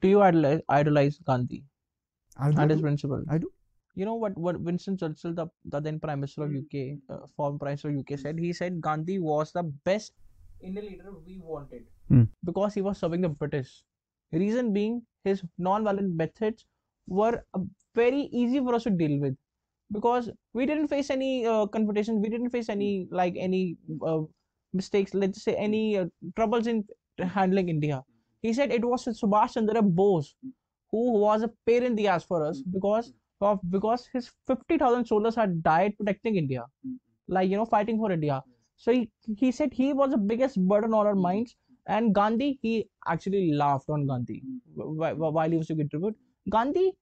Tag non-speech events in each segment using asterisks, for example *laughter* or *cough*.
do you idolize, idolize Gandhi I do. and his principle? I do. You know what, what Winston Churchill, the, the then Prime Minister of UK, uh, former Prime Minister of UK, said? He said Gandhi was the best Indian leader we wanted Hmm. because he was serving the British. Reason being, his non-violent methods were very easy for us to deal with because we didn't face any uh, confrontations, we didn't face any like any uh, mistakes, let's say any uh, troubles in handling India. He said it was Subhash Chandra Bose who was a pain in the ass for us mm-hmm. because of because his 50,000 soldiers had died protecting India, mm-hmm. like you know, fighting for India. So he, he said he was the biggest burden on our mm-hmm. minds. And Gandhi, he actually laughed on Gandhi wh- wh- while he was giving tribute. Gandhi,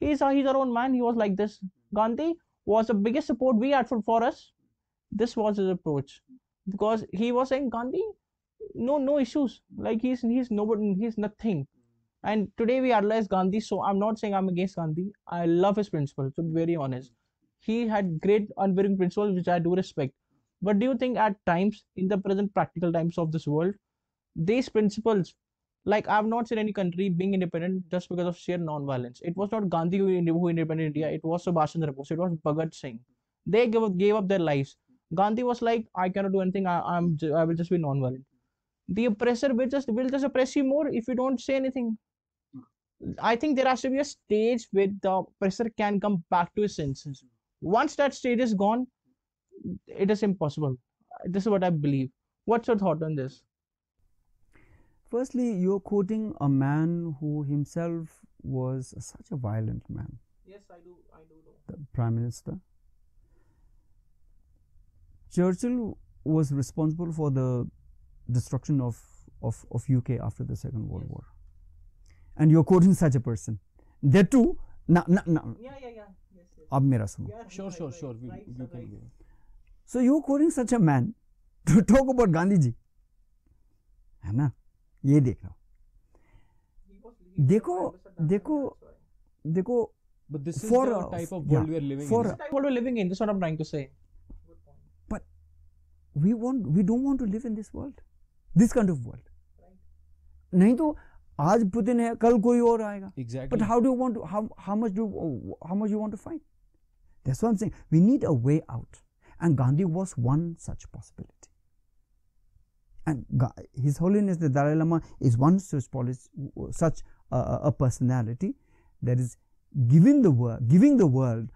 he's, a, he's our own man. He was like this. Gandhi was the biggest support we had for, for us. This was his approach because he was saying Gandhi, no no issues. Like he's he's nobody, he's nothing. And today we idolize Gandhi. So I'm not saying I'm against Gandhi. I love his principles. To be very honest, he had great unwavering principles which I do respect. But do you think at times in the present practical times of this world, these principles, like I've not seen any country being independent just because of sheer non-violence. It was not Gandhi who, who independent India. It was Chandra Bose. It was Bhagat Singh. They gave up, gave up their lives. Gandhi was like, I cannot do anything. I, I'm I will just be non-violent. The oppressor will just will just oppress you more if you don't say anything. Hmm. I think there has to be a stage where the oppressor can come back to his senses. Once that stage is gone, it is impossible. This is what I believe. What's your thought on this? Firstly, you're quoting a man who himself was such a violent man, Yes, I do. I do know. the Prime Minister. Churchill was responsible for the destruction of, of, of UK after the Second World Yes. War. And you're quoting such a person. That too, na, na, na, Yeah, yeah, yeah. Yes, yes. ab mera suno. Yeah, Sure, right, sure, right, sure. We, right, you sir, can right. go. So you're quoting such a man *laughs* to talk about Gandhi ji. है ना ये देख लो He was- he was देखो a prime minister that देखो time, that's why. देखो But this is For, the uh, type of yeah, world we are living for, in. This is what we're living in. This is what I'm trying to say. we want we don't want to live in this world this kind of world Right. नहीं तो आज Putin है कल कोई और आएगा Exactly. but how do you want to how how much do how much you want to fight that's what i'm saying we need a way out and gandhi was one such possibility and Ga- his holiness the dalai lama is one such policy, such uh, a personality that is giving the world giving the world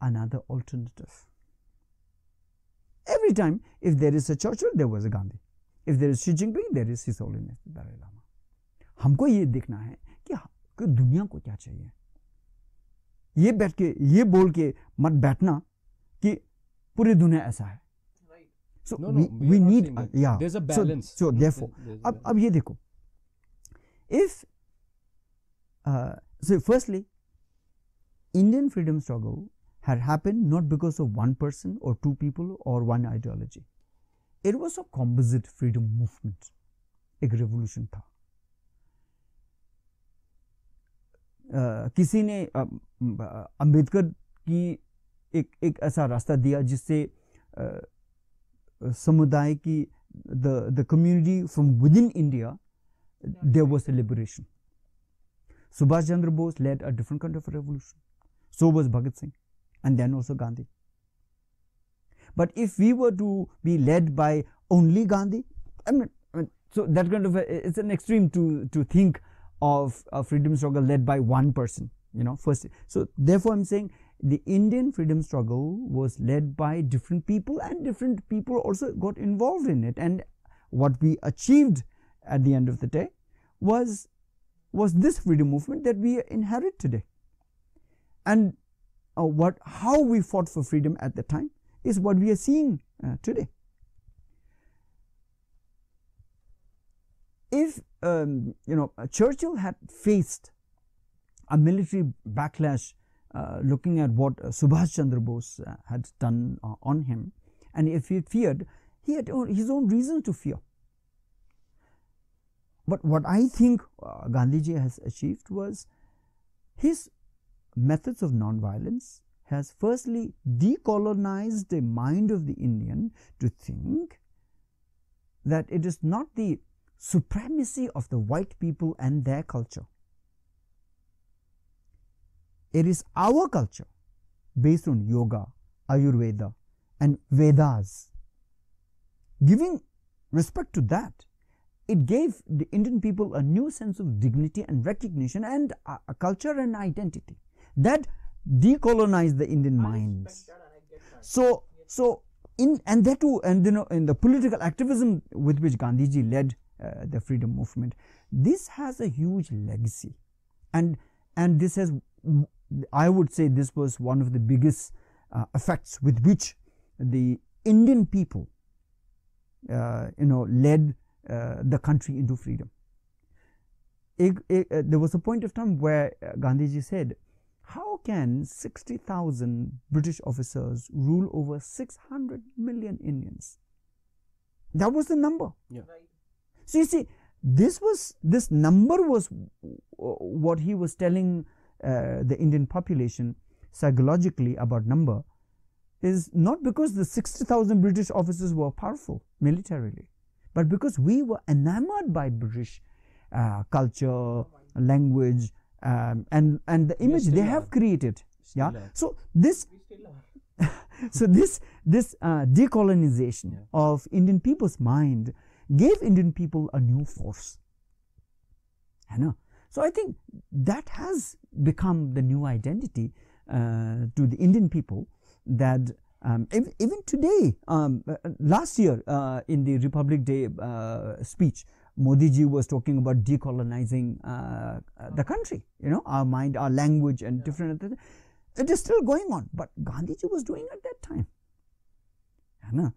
another alternative every time if there is a churchill there was a gandhi If there is Xi Jinping there is his holiness Dalai Lama. हमको ये देखना है कि दुनिया को क्या चाहिए। ये बैठ के ये बोल के मत बैठना कि पूरी दुनिया ऐसा है। सो वी नीड या सो देयरफॉर अब अब ये देखो if so firstly Indian freedom struggle had happen not because of one person और टू पीपल और one ideology it was a composite freedom movement एक रेवोल्यूशन था किसी ने अंबेडकर की एक एक ऐसा रास्ता दिया जिससे समुदाय की the the community from within India there was a liberation Subhash Chandra Bose led a different kind of revolution so was Bhagat Singh and then also Gandhi but if we were to be led by only gandhi i mean so that kind of a, it's an extreme to to think of a freedom struggle led by one person you know first. So therefore i'm saying the indian freedom struggle was led by different people and different people also got involved in it. And what we achieved at the end of the day was was this freedom movement that we inherit today. And uh, what how we fought for freedom at the time is what we are seeing uh, today if um, you know uh, Churchill had faced a military backlash uh, looking at what uh, Subhash Chandra Bose uh, had done on him, and if he feared, he had his own reasons to fear. But what I think uh, Gandhiji has achieved was his methods of non-violence has firstly decolonized the mind of the Indian to think that it is not the supremacy of the white people and their culture. It is our culture based on yoga, Ayurveda, and Vedas. Giving respect to that, it gave the Indian people a new sense of dignity and recognition and a, culture and identity that decolonized the Indian minds. So, so in and that too, and you know, in the political activism with which Gandhiji led uh, the freedom movement, this has a huge legacy, and and this has, I would say, this was one of the biggest uh, effects with which the Indian people, uh, you know, led uh, the country into freedom. It, it, uh, there was a point of time where uh, Gandhiji said, how can 60,000 British officers rule over 600 million Indians? That was the number. Yeah. So you see, this was this number was what he was telling uh, the Indian population psychologically about number is not because the 60,000 British officers were powerful militarily, but because we were enamored by British uh, culture, language, um, and and the image they have are. created. Yeah. are. So this *laughs* so this this uh, decolonization Yeah. of Indian people's mind gave Indian people a new force. You know, so I think that has become the new identity uh, to the Indian people. That um, ev- even today, um, uh, last year uh, in the Republic Day uh, speech, Modi ji was talking about decolonizing uh, uh, the country. You know, our mind, our language, and different. Other, it is still going on, but Gandhi ji was doing at that time. Know?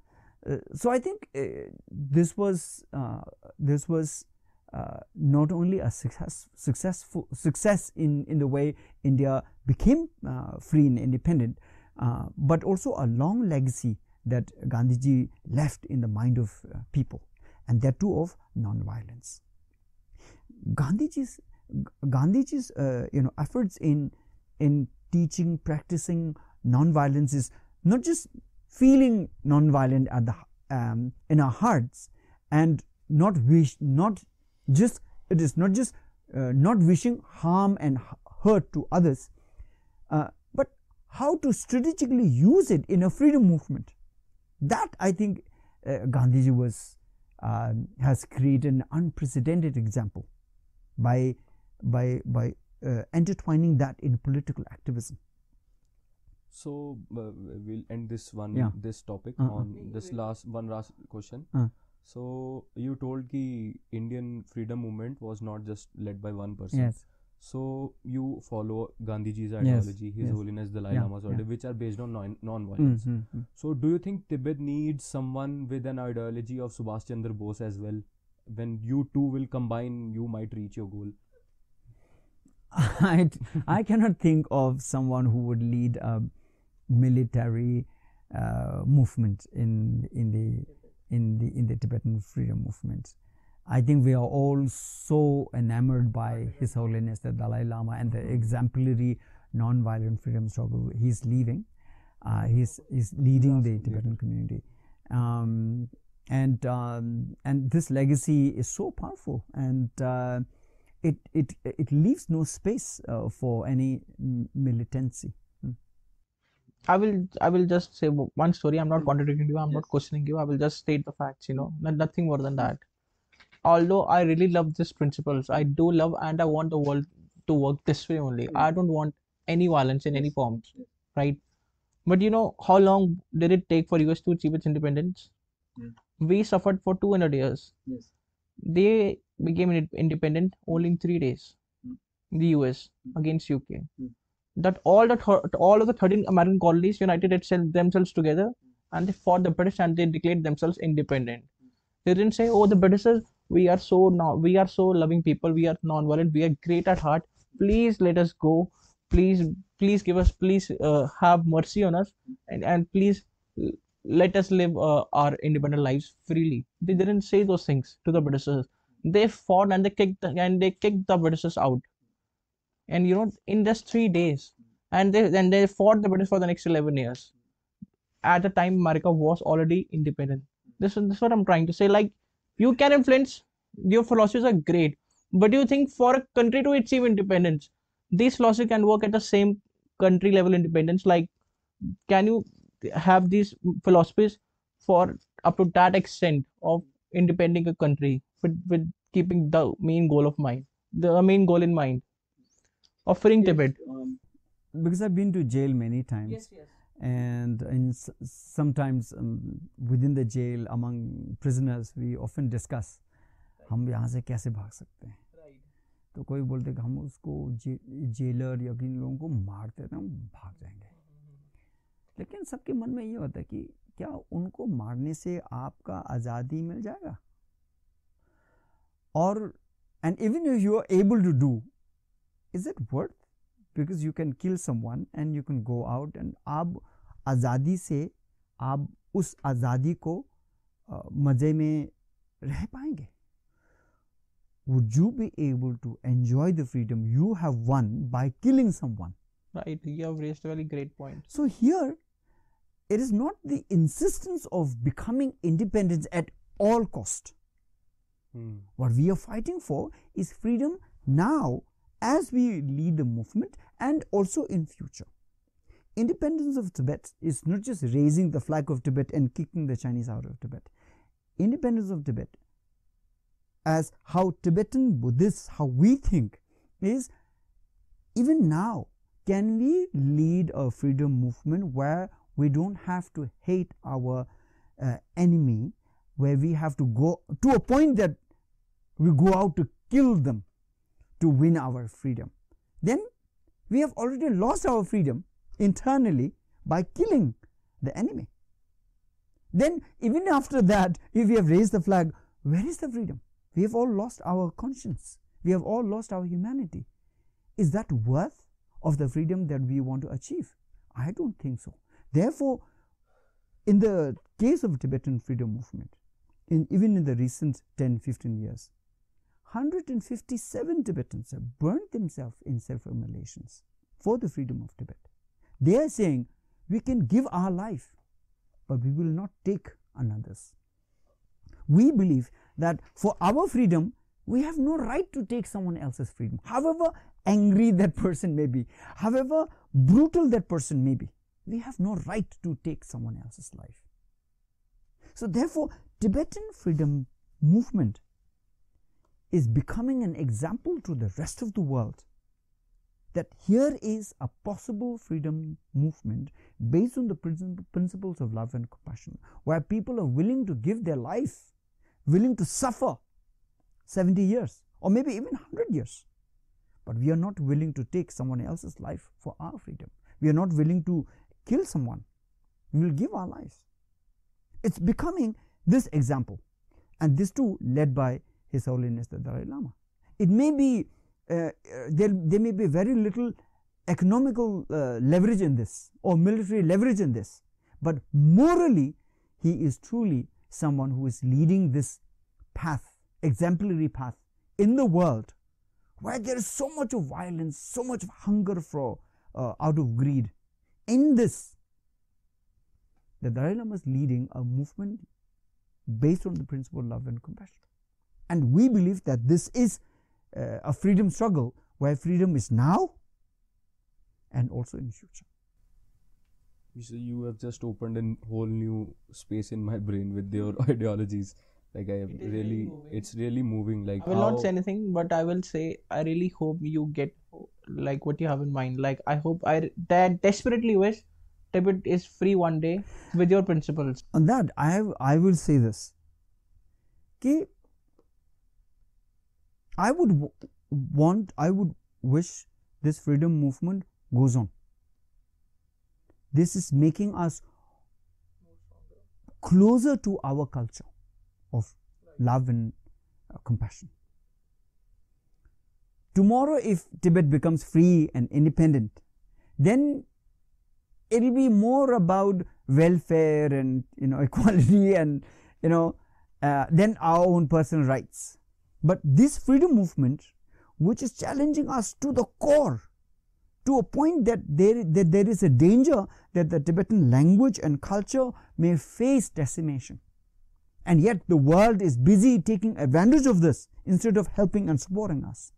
Uh, so I think uh, this was uh, this was uh, not only a success, successful success in, in the way India became uh, free and independent, uh, but also a long legacy that Gandhi ji left in the mind of uh, people, and that too of non-violence. Gandhiji's Gandhiji's uh, you know efforts in in teaching, practicing non-violence is not just feeling non-violent at the um, in our hearts and not wish not just it is not just uh, not wishing harm and hurt to others uh, but how to strategically use it in a freedom movement that i think uh, gandhiji was um, has created an unprecedented example by by by uh, intertwining that in political activism So uh, we'll end this one Yeah. this topic Uh-uh. on this last one last question. Uh. So you told ki Indian freedom movement was not just led by one person. yes So you follow Gandhiji's Yes, ideology, His yes. Holiness Dalai Yeah, Lama's yeah. order, which are based on non- non-violence. Mm, mm, mm. So do you think Tibet needs someone with an ideology of Subhash Chandra Bose as well? When you two will combine, you might reach your goal. *laughs* I, I cannot think of someone who would lead a military uh, movement in in the in the in the Tibetan freedom movement. I think we are all so enamored by His Holiness the Dalai Lama and the exemplary non-violent freedom struggle he's leading. Uh, he's he's leading the Tibetan community, um, and um, and this legacy is so powerful and. Uh, it it it leaves no space uh, for any militancy. I will I will just say one story. I'm not contradicting you. I'm not questioning you. I will just state the facts. You know, nothing more than that. Although I really love these principles, I do love and I want the world to work this way only. I don't want any violence in any forms, right? But you know, how long did it take for US to achieve its independence? Yeah. We suffered for 200 years. Yes. They became independent only in three days. Mm. The US Mm. against UK Mm. that all the thir- all of the 13 American colonies united itself themselves together and they fought the British and they declared themselves independent. They didn't say, "Oh, the Britishers, we are so now we are so loving people, we are non-violent, we are great at heart. Please let us go. Please, please give us, please uh, have mercy on us, and and please let us live uh, our independent lives freely." They didn't say those things to the Britishers. They fought and they kicked the, and they kicked the Britishers out and you know in just three days and they then they fought the british for the next 11 years at the time america was already independent this is, this is what i'm trying to say like you can influence your philosophies are great but do you think for a country to achieve independence these philosophies can work at the same country level independence? Like can you have these philosophies for up to that extent of independent a country with, with keeping the main goal of mind the main goal in mind? Of freeing tibet um, because i've been to jail many times. Yes, yes and in s- sometimes um, within the jail among prisoners we often discuss हम यहाँ से कैसे भाग सकते हैं? तो कोई बोलते कि हम उसको जे, जेलर या किन लोगों को मारते थे हम भाग जाएँगे। लेकिन सबके मन में ये होता है कि क्या उनको मारने से आपका आज़ादी मिल जाएगा? और and even you are able to do is it worth because you can kill someone and you can go out and आप आज़ादी से आप उस आज़ादी को अ, मज़े में रह पाएंगे would you be able to enjoy the freedom you have won by killing someone right you have raised a very great point so here it is not the insistence of becoming independent at all cost Hmm. what we are fighting for is freedom now as we lead the movement and also in future. Independence of tibet is not just raising the flag of tibet and kicking the chinese out of tibet. Independence of tibet as how tibetan buddhists how we think is even now can we lead a freedom movement where we don't have to hate our uh, enemy where we have to go to a point that we go out to kill them to win our freedom. Then we have already lost our freedom internally by killing the enemy. Then even after that if we have raised the flag where is the freedom? We have all lost our conscience. We have all lost our humanity. Is that worth of the freedom that we want to achieve? I don't think so. Therefore in the case of tibetan freedom movement in even in the recent 10 15 years 157 tibetans have burnt themselves in self-immolations for the freedom of tibet. They are saying we can give our life but we will not take another's. We believe that for our freedom we have no right to take someone else's freedom however angry that person may be however brutal that person may be. We have no right to take someone else's life. So therefore tibetan freedom movement is becoming an example to the rest of the world that here is a possible freedom movement based on the principles of love and compassion where people are willing to give their life willing to suffer 70 years or maybe even 100 years. But we are not willing to take someone else's life for our freedom. We are not willing to kill someone. We will give our lives. It's becoming this example. And this too led by his holiness the dalai lama. It may be uh, uh, there, there may be very little economical uh, leverage in this or military leverage in this but morally he is truly someone who is leading this path exemplary path in the world where there is so much of violence so much of hunger for uh, out of greed. In this the dalai lama is leading a movement based on the principle of love and compassion and we believe that this is uh, a freedom struggle where freedom is now and also in future So you have just opened a whole new space in my brain with your *laughs* ideologies. Like I am It is really really, moving. it's really moving. Like I will how, not say anything, but I will say I really hope you get like what you have in mind. Like I hope I that desperately wish Tibet is free one day with your principles. on that i have i will say this कि i would w- want i would wish this freedom movement goes on. This is making us closer to our culture of love and uh, compassion. Tomorrow if tibet becomes free and independent then it'll be more about welfare and you know *laughs* equality and you know uh, our own personal rights but this freedom movement which is challenging us to the core to a point that there, that there is a danger that the tibetan language and culture may face decimation And yet the world is busy taking advantage of this instead of helping and supporting us.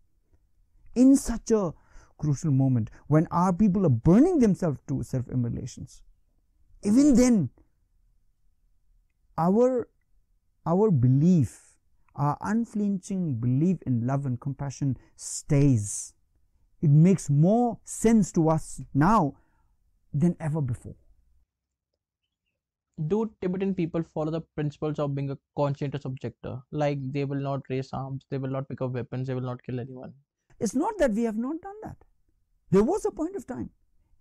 In such a crucial moment when our people are burning themselves to self immolations, even then, our, our belief, our unflinching belief in love and compassion stays. It makes more sense to us now than ever before. do Tibetan people follow the principles of being a conscientious objector? Like they will not raise arms, they will not pick up weapons, they will not kill anyone. It's not that we have not done that. There was a point of time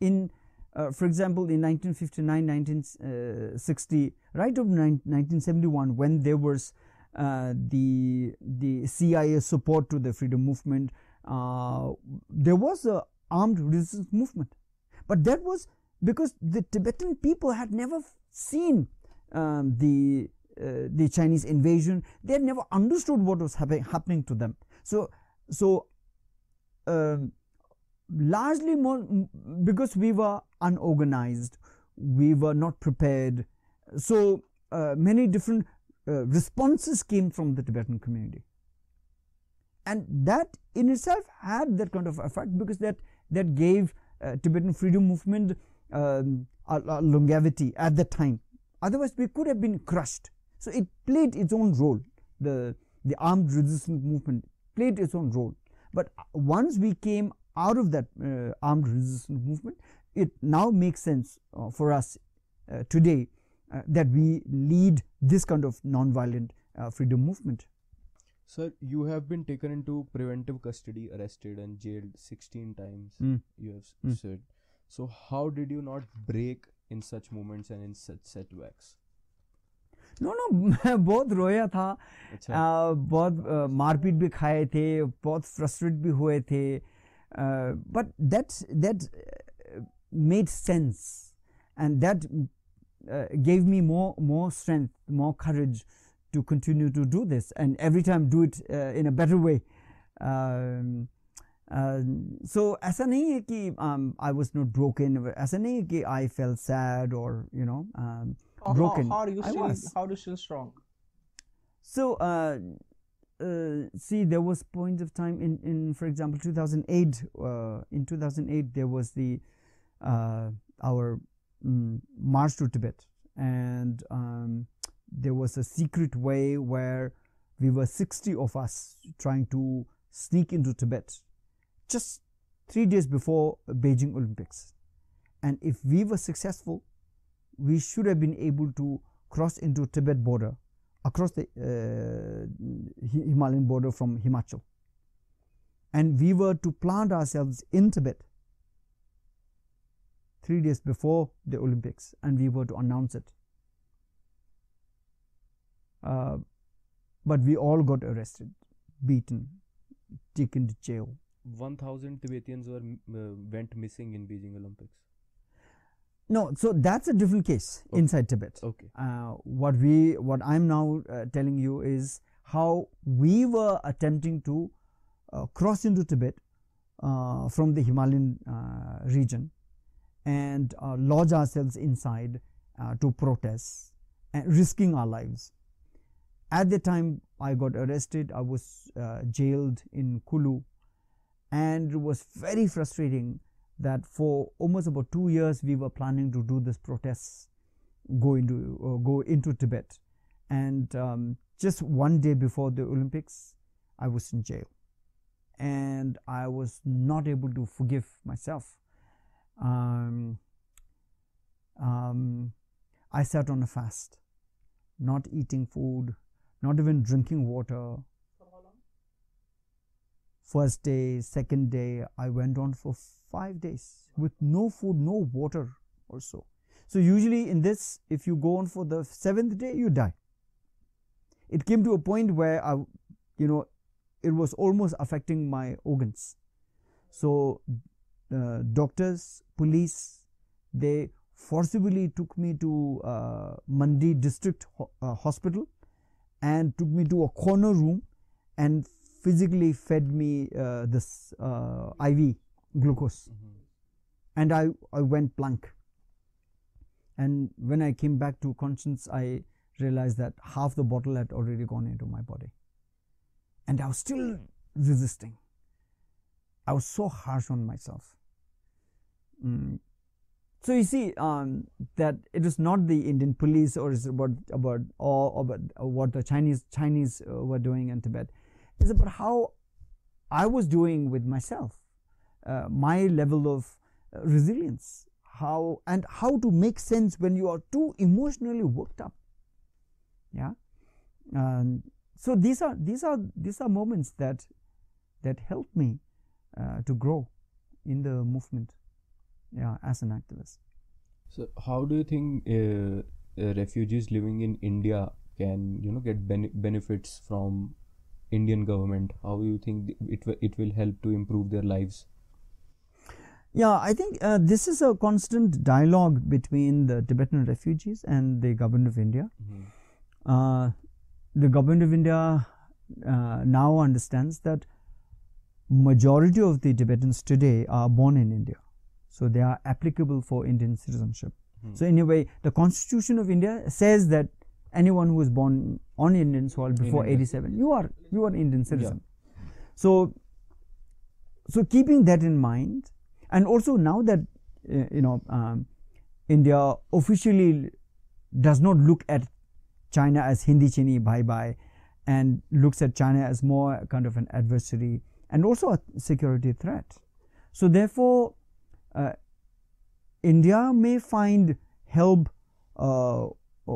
in, uh, for example, in 1959, 1960, right up to 1971, when there was uh, the the CIA support to the freedom movement, uh, there was a armed resistance movement, but that was because the Tibetan people had never seen um, the uh, the Chinese invasion. They had never understood what was happen- happening to them. So so um, largely more because we were unorganized, we were not prepared. So uh, many different uh, responses came from the Tibetan community, and that in itself had that kind of effect because that that gave uh, Tibetan freedom movement um, a, a longevity at the time. Otherwise, we could have been crushed. So it played its own role. The the armed resistance movement played its own role. But once we came out of that uh, armed resistance movement, it now makes sense uh, for us uh, today uh, that we lead this kind of non-violent uh, freedom movement. Sir, you have been taken into preventive custody, arrested, and jailed 16 times. Mm. You have s- Mm. said. So, how did you not break in such moments and in such setbacks? No no मैं बहुत रोया था अच्छा आ, बहुत आ, मारपीट भी खाए थे बहुत फ्रस्ट्रेट भी हुए थे but that that made sense and that gave me more more strength more courage to continue to do this and every time do it uh, in a better way um, uh, so ऐसा नहीं है कि um, I was not broken ऐसा नहीं है कि I felt sad or you know um, How, how- broken How, are you I still? was. How are you still strong? So, uh, uh, see, there was points of time in, in for example, 2008. Uh, in 2008, there was the uh, our mm, march to Tibet, and um, there was a secret way where we were 60 of us trying to sneak into Tibet, just three days before Beijing Olympics, and if we were successful, we should have been able to cross into Tibet border across the uh, Himalayan border from Himachal. And we were to plant ourselves in Tibet three days before the Olympics, and we were to announce it. Uh, but we all got arrested, beaten, taken to jail. 1000 Tibetans were uh, went missing in Beijing Olympics. No, so that's a different case Okay. inside Tibet. Okay. uh, what we what I'm now uh, telling you is how we were attempting to uh, cross into Tibet uh, from the Himalayan uh, region and uh, lodge ourselves inside uh, to protest and risking our lives. At the time I got arrested, I was uh, jailed in Kulu, and it was very frustrating that for almost about two years we were planning to do this protest go into uh, go into Tibet, and um, just one day before the Olympics, I was in jail, and I was not able to forgive myself. Um, um, I sat on a fast, not eating food, not even drinking water. First day, second day, I went on for five days with no food, no water, or so. So usually in this, if you go on for the seventh day, you die. It came to a point where I, you know, it was almost affecting my organs. So uh, doctors, police, they forcibly took me to uh, Mandi district ho- uh, hospital and took me to a corner room and physically fed me uh, this uh, IV glucose Mhm. and I, I went blank. And when I came back to conscience, I realized that half the bottle had already gone into my body. And I was still resisting. I was so harsh on myself. Mm. So you see um, that it is not the Indian police or it's about about or about what the Chinese Chinese uh, were doing in Tibet. It's about how I was doing with myself, uh, my level of uh, resilience, how and how to make sense when you are too emotionally worked up. Yeah, um, so these are these are these are moments that that help me uh, to grow in the movement. Yeah, as an activist. So, how do you think uh, uh, refugees living in India can, you know, get bene- benefits from Indian government? How do you think it w- it will help to improve their lives? Yeah, I think uh, this is a constant dialogue between the Tibetan refugees and the government of India. Uh, the government of India uh, now understands that majority of the Tibetans today are born in India, so they are applicable for Indian citizenship. Hmm. So in a way, the Constitution of India says that anyone who is born on Indian soil before India. 87, you are you are Indian citizen. So so keeping that in mind, and also now that uh, you know um, India officially does not look at China as Hindi chini bhai bhai, and looks at China as more kind of an adversary and also a security threat. So therefore, uh, India may find help uh,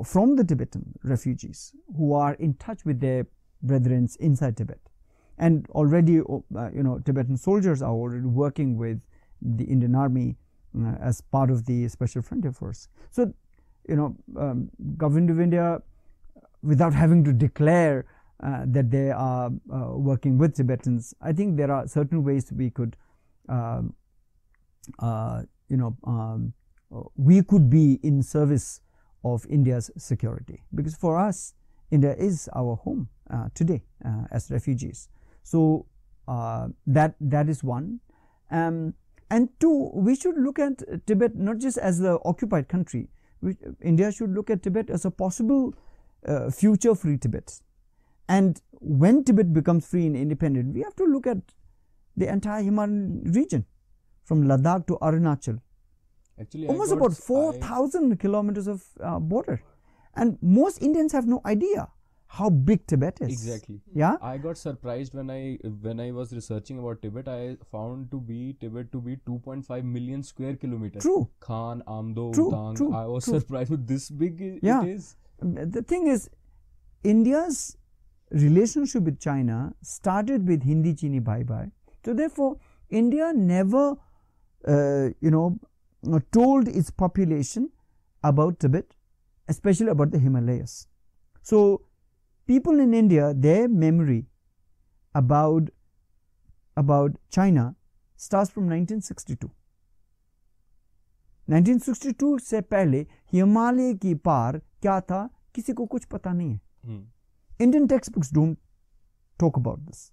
from the Tibetan refugees who are in touch with their brethren inside Tibet and already uh, you know tibetan soldiers are already working with the indian army uh, as part of the special frontier force so you know um, government of india without having to declare uh, that they are uh, working with tibetans i think there are certain ways we could um, uh, you know um, we could be in service of india's security because for us india is our home uh, today uh, as refugees so uh, that that is one, um, and two, we should look at Tibet not just as the occupied country. We, India should look at Tibet as a possible future free Tibet. And when Tibet becomes free and independent, we have to look at the entire Himalayan region, from Ladakh to Arunachal, Actually, almost about 4,000 I- kilometers of uh, border, and most Indians have no idea how big Tibet is. Exactly. Yeah. I got surprised when I when I was researching about Tibet. I found to be Tibet to be 2.5 million square kilometers. True. Kham, Amdo, True, U-Tsang. true, I was true. *laughs* surprised with this big Yeah. it is. the thing is, India's relationship with China started with Hindi Chini Bye Bye. So therefore, India never, uh, you know, uh, told its population about Tibet, especially about the Himalayas. So people in India, their memory about about China starts from 1962. 1962 से पहले हिमालय की पार क्या था किसी को कुछ पता नहीं है Hmm. Indian textbooks don't talk about this.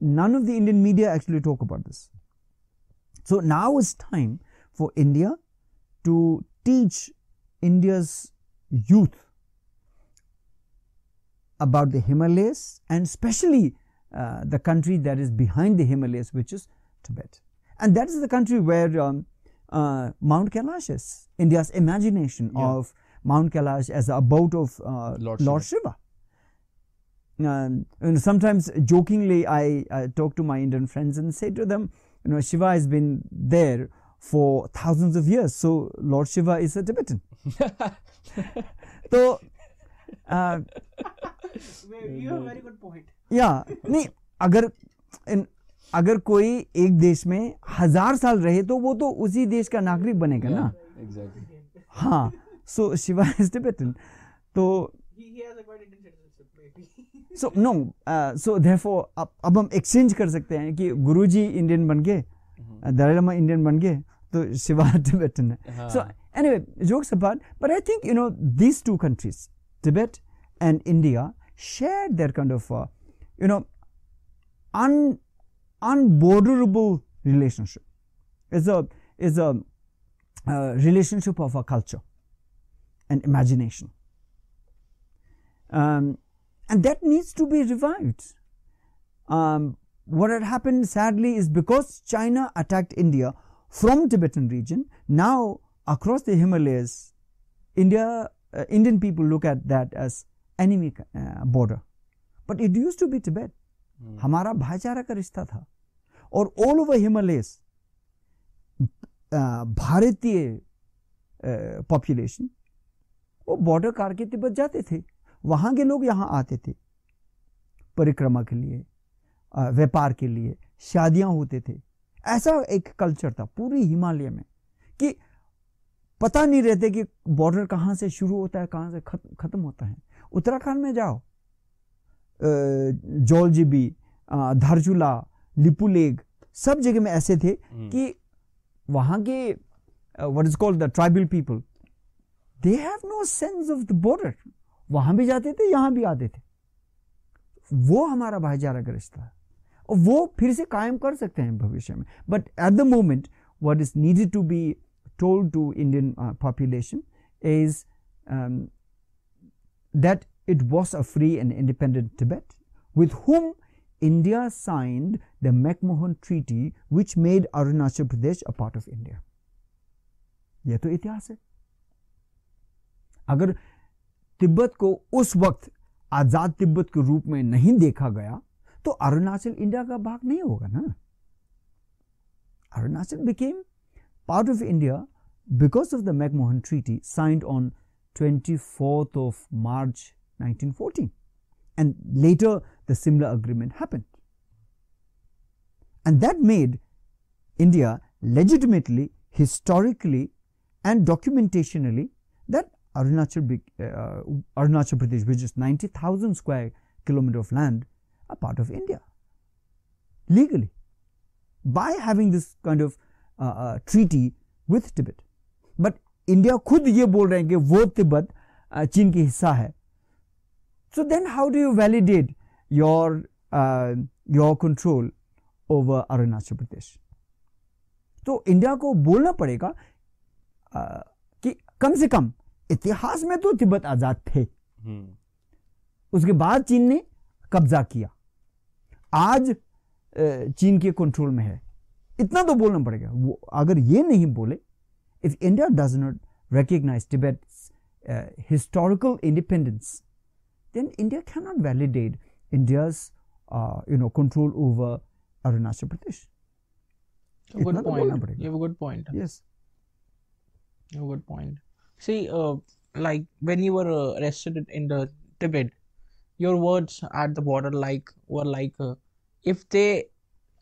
None of the Indian media actually talk about this. So now is time for India to teach India's youth about the Himalayas and especially uh, the country that is behind the Himalayas, which is Tibet. And that is the country where um, uh, Mount Kailash is, India's imagination Yeah. of Mount Kailash as the abode of uh, Lord Lord Shiva. Um, and sometimes jokingly, I, I talk to my Indian friends and say to them, you know, Shiva has been there for thousands of years, so Lord Shiva is a Tibetan. so, uh, You have a very good point. या नहीं अगर इन, अगर कोई एक देश में हज़ार साल रहे तो वो तो उसी देश का नागरिक बनेगा ना Exactly. हाँ सो शिवा इज़ टिबेटन तो He, he has acquired Indian citizenship, maybe. So no so देफो अब हम एक्सचेंज कर सकते हैं कि गुरु जी इंडियन बन गए हम्म। दरअलमा इंडियन बन गए तो शिवा टिबेट है। So anyway jokes but I think you know these two countries Tibet and India share their kind of you know un unborderable relationship is a is a relationship of a culture and imagination and that needs to be revived. Um, what had happened sadly is because China attacked India from Tibetan region. Now across the Himalayas, India uh, Indian people look at that as enemy uh, border, but it used to be Tibet. हमारा भाईचारा का रिश्ता था और all over Himalayas भारतीय population वो border कार के तिब्बत जाते थे वहाँ के लोग यहाँ आते थे परिक्रमा के लिए व्यापार के लिए शादियाँ होते थे। ऐसा एक कल्चर था पूरी हिमालय में कि पता नहीं रहते कि बॉर्डर कहाँ से शुरू होता है कहाँ से खत, खत्म होता है। उत्तराखंड में जाओ जौलजिबी धारचूला लिपुलेग सब जगह में ऐसे थे Hmm. कि वहाँ के what is called the tribal people they have no sense of the border वहाँ भी जाते थे, यहाँ भी आते थे। वो हमारा भाईचारा का रिश्ता है। वो फिर से कायम कर सकते हैं भविष्य में। But at the moment what is needed to be told to Indian population is that it was a free and independent Tibet with whom India signed the McMahon treaty which made Arunachal Pradesh a part of India यह तो इतिहास है। अगर तिब्बत को उस वक्त आज़ाद तिब्बत के रूप में नहीं देखा गया तो अरुणाचल इंडिया का भाग नहीं होगा ना? Arunachal became part of India because of the McMahon treaty signed on twenty fourth of March nineteen fourteen and later the similar agreement है and that made India legitimately historically and documentationally that Arunachal, uh, Arunachal Pradesh, which is 90,000 square kilometer of land, a part of India legally by having this kind of uh, uh, treaty with Tibet. But India खुद ये बोल रहे हैं कि वो Tibet uh, चीन की हिस्सा है so then how do you validate your uh, your control over Arunachal Pradesh? तो इंडिया को बोलना पड़ेगा uh, कि कम से कम इतिहास में तो तिब्बत आज़ाद थे। उसके बाद चीन ने कब्जा किया। आज चीन के कंट्रोल में है। इतना तो बोलना पड़ेगा। वो अगर ये नहीं बोले if India does not recognise Tibet historical independence then India can not validate India you know control over Arunachal Pradesh good point good point See, uh, like when you were uh, arrested in the Tibet, your words at the border like were like, uh, if they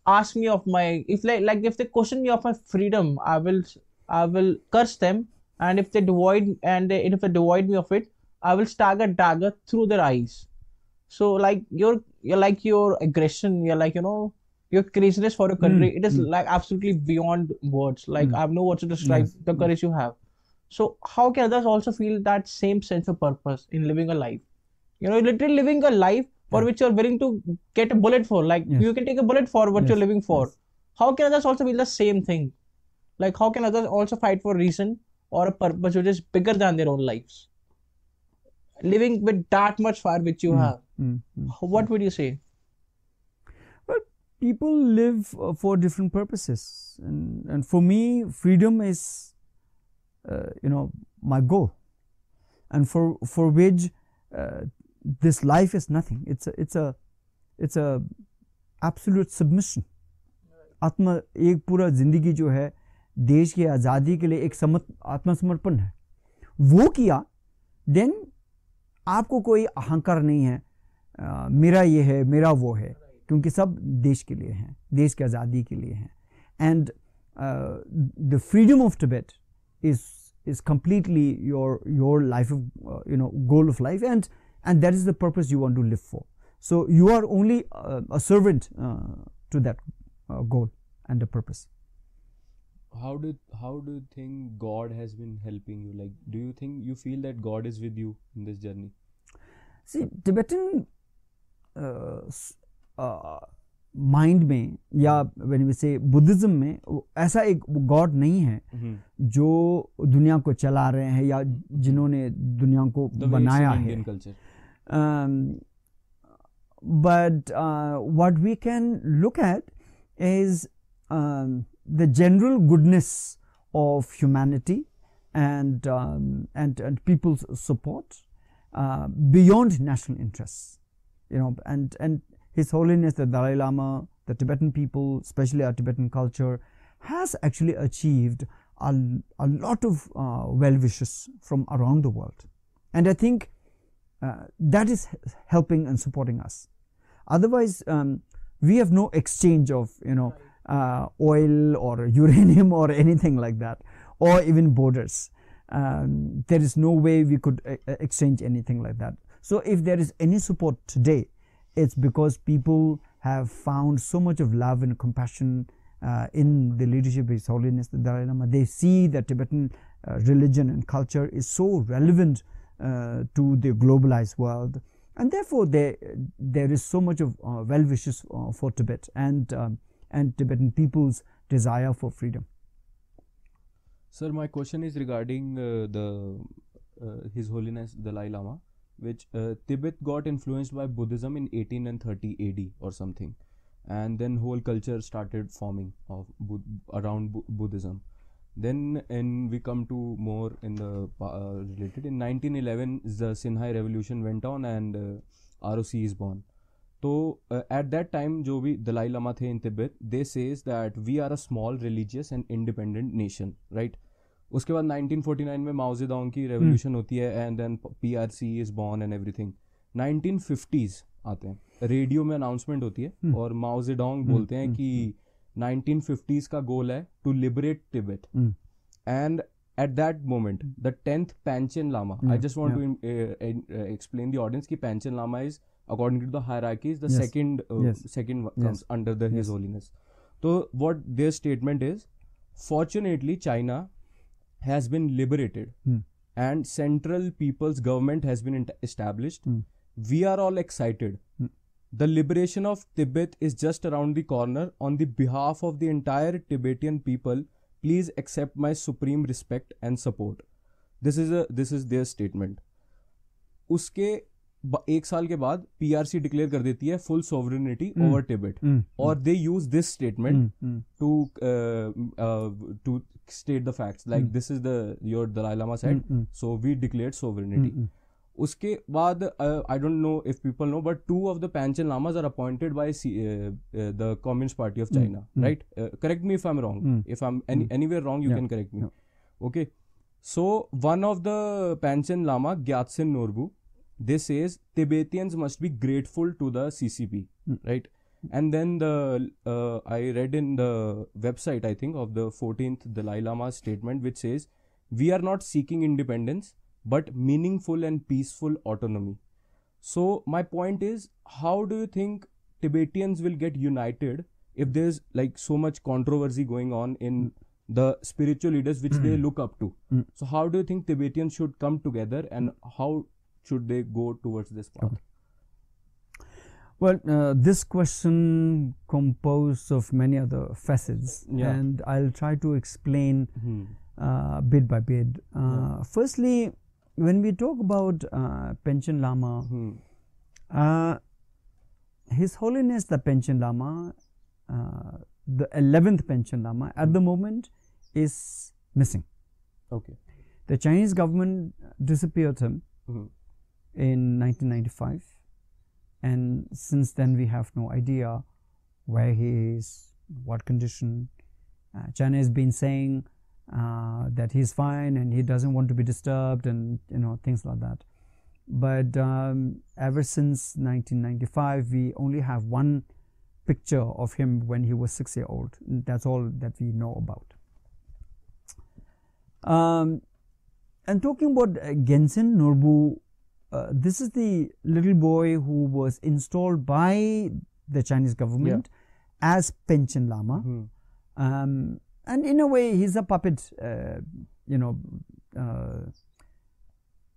ask me of my, if like like if they question me of my freedom, I will I will curse them, and if they devoid and they, if they devoid me of it, I will stab a dagger through their eyes. So like your you're like your aggression, you're like you know your craziness for your country. Mm, it is mm. like absolutely beyond words. Like Mm. I have no words to describe Yes, the courage you have. So how can others also feel that same sense of purpose in living a life? You know, literally living a life for Yeah. which you're willing to get a bullet for. Like Yes. you can take a bullet for what you're living for. yes. How can others also feel the same thing? Like how can others also fight for a reason or a purpose which is bigger than their own lives? Living with that much fire which you Mm, have. mm. What would you say? Well, people live uh, for different purposes and, and for me freedom is you know my goal. And for for which uh, this life is nothing. It's a it's a it's a absolute submission. आत्म एक पूरा ज़िंदगी जो है देश की आज़ादी के लिए एक समत आत्मसमर्पण है। वो किया देन आपको कोई अहंकार नहीं है। अ, मेरा ये है मेरा वो है क्योंकि सब देश के लिए हैं देश की आज़ादी के लिए हैं। And the freedom of Tibet is is completely your your life of uh, you know goal of life and and that is the purpose you want to live for. So you are only uh, a servant uh, to that uh, goal and the purpose. How do how do you think god has been helping you? Like do you think you feel that god is with you in this journey? See, Tibetan uh, uh, mind में या से Buddhism में ऐसा एक God नहीं है जो दुनिया को चला रहे हैं या जिन्होंने दुनिया को तो बनाया है। But what we can look at is the general goodness of humanity and and and people's support beyond national interest you know and and His Holiness the Dalai Lama, the Tibetan people, especially our Tibetan culture, has actually achieved a, a lot of uh, well wishes from around the world, and I think uh, that is helping and supporting us. Otherwise, um, we have no exchange of you know uh, oil or *laughs* uranium or anything like that, or even borders. Um, there is no way we could uh, exchange anything like that. So, if there is any support today, it's because people have found so much of love and compassion uh, in the leadership of His Holiness the Dalai Lama. They see that Tibetan uh, religion and culture is so relevant uh, to the globalized world, and therefore there there is so much of uh, well wishes uh, for Tibet and um, and Tibetan people's desire for freedom. Sir, my question is regarding uh, the His Holiness the Dalai Lama, which uh, Tibet got influenced by Buddhism in 1830 AD or something, and then whole culture started forming of around Buddhism. Then and we come to more in the uh, related. In 1911, the Xinhai Revolution went on and uh, ROC is born. So uh, at that time, जो भी दलाई लामा थे in Tibet, they says that we are a small religious and independent nation, right? उसके बाद 1949 में माओजेदांग की हम्म। Revolution होती है and then PRC is born and everything 1950s आते हैं। रेडियो में अनाउंसमेंट होती है हम्म। और माओजेडोंग हम्म, बोलते हैं कि 1950s का गोल है to liberate Tibet and at that moment the tenth Panchen Lama I just want to explain the audience कि Panchen Lama is according to the hierarchy is the second second under the his holiness तो what their statement is fortunately China has been liberated Hmm. and central people's government has been int- established Hmm. we are all excited Hmm. the liberation of tibet is just around the corner on the behalf of the entire tibetan people please accept my supreme respect and support this is a this is their statement उसके ब- एक साल के बाद PRC declare कर देती है full sovereignty over Tibet और they use this statement to to state the facts like this is the your Dalai Lama said so we declare sovereignty उसके बाद I don't know if people know but two of the Panchen Lamas are appointed by the Communist Party of China right correct me if I am wrong if I am anywhere wrong you can correct me okay so one of the Panchen Lama Gyaltsen Norbu yeah. okay so one of the Panchen Lama Gyaltsen Norbu they says Tibetans must be grateful to the CCP Mm. right and then the uh, I read in the website I think of the 14th Dalai Lama statement which says we are not seeking independence but meaningful and peaceful autonomy so my point is how do you think Tibetans will get united if there's like so much controversy going on in the spiritual leaders which they look up to Mm. so how do you think Tibetans should come together and how should they go towards this path Well, uh, this question composed of many other facets, Yeah. and I'll try to explain Hmm. uh, bit by bit. Uh, Yeah. Firstly, when we talk about uh, Panchen Lama, Hmm. uh, His Holiness the Panchen Lama, uh, the 11th Panchen Lama, at the moment is missing. okay The Chinese government disappeared him Hmm. In 1995, and since then we have no idea where he is, what condition. Uh, China has been saying uh, that he's fine and he doesn't want to be disturbed, and you know things like that. But um, ever since 1995, we only have one picture of him when he was six year old. That's all that we know about. Um, and talking about uh, Gyaltsen Norbu, uh, this is the little boy who was installed by the Chinese government as Panchen Lama. Hmm. Um, and in a way, he's a puppet, uh, you know, uh,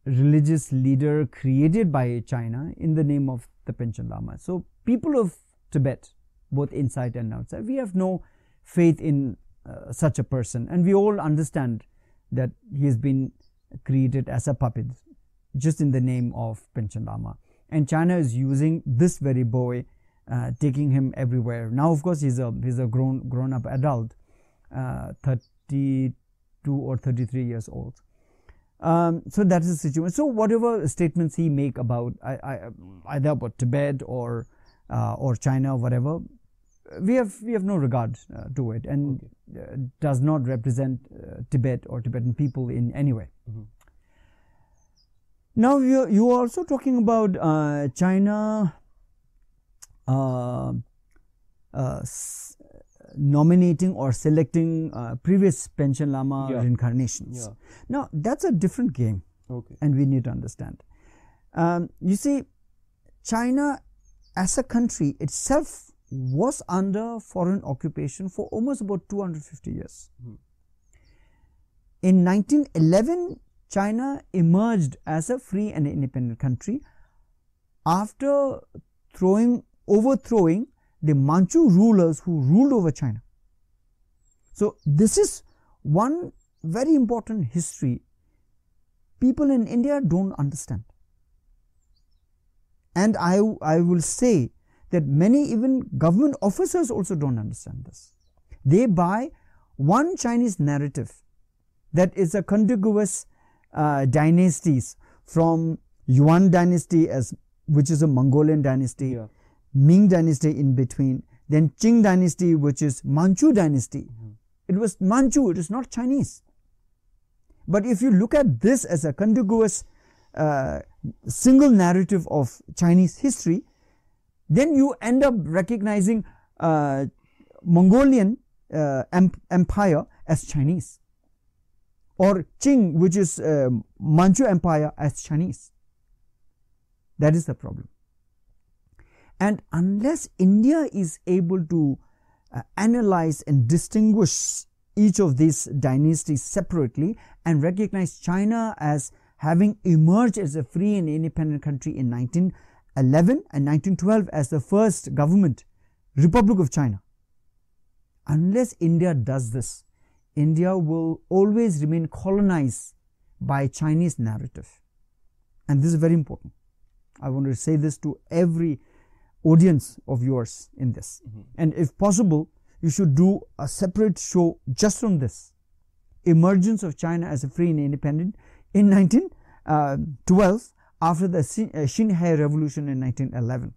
religious leader created by China in the name of the Panchen Lama. So, people of Tibet, both inside and outside, we have no faith in uh, such a person, and we all understand that he has been created as a puppet just in the name of Panchen Lama. and China is using this very boy, uh, taking him everywhere. Now, of course, he's a he's a grown grown up adult, uh, 32 or 33 years old. Um, so that is the situation. So whatever statements he make about I, I, either about Tibet or uh, or China or whatever, we have we have no regard uh, to it and uh, does not represent uh, Tibet or Tibetan people in any way. Mhm. Now you you are also talking about uh, China uh, uh, s- nominating or selecting uh, previous panchen lama Yeah. reincarnations. Yeah. Now that's a different game Okay. and we need to understand. Um, you see, China as a country itself was under foreign occupation for almost about 250 years. Mhm. In 1911, China emerged as a free and independent country after throwing, overthrowing the Manchu rulers who ruled over China. So, this is one very important history people in India don't understand. And I, I will say that many even government officers also don't understand this. They buy one Chinese narrative that is a contiguous uh, dynasties from Yuan dynasty as which is a Mongolian dynasty, Yeah. Ming dynasty in between, then Qing dynasty which is Manchu dynasty. It was Manchu, it is not Chinese. But if you look at this as a contiguous uh, single narrative of Chinese history, then you end up recognizing uh, Mongolian uh, em- empire as Chinese, or Qing, which is uh, Manchu empire, as Chinese. That is the problem. And unless India is able to uh, analyze and distinguish each of these dynasties separately and recognize China as having emerged as a free and independent country in 1911 and 1912 as the first government, Republic of China. Unless India does this, India will always remain colonized by Chinese narrative. And this is very important. I want to say this to every audience of yours in this. And if possible, you should do a separate show just on this emergence of China as a free and independent in 1912 after the uh, Xinhai Revolution in 1911.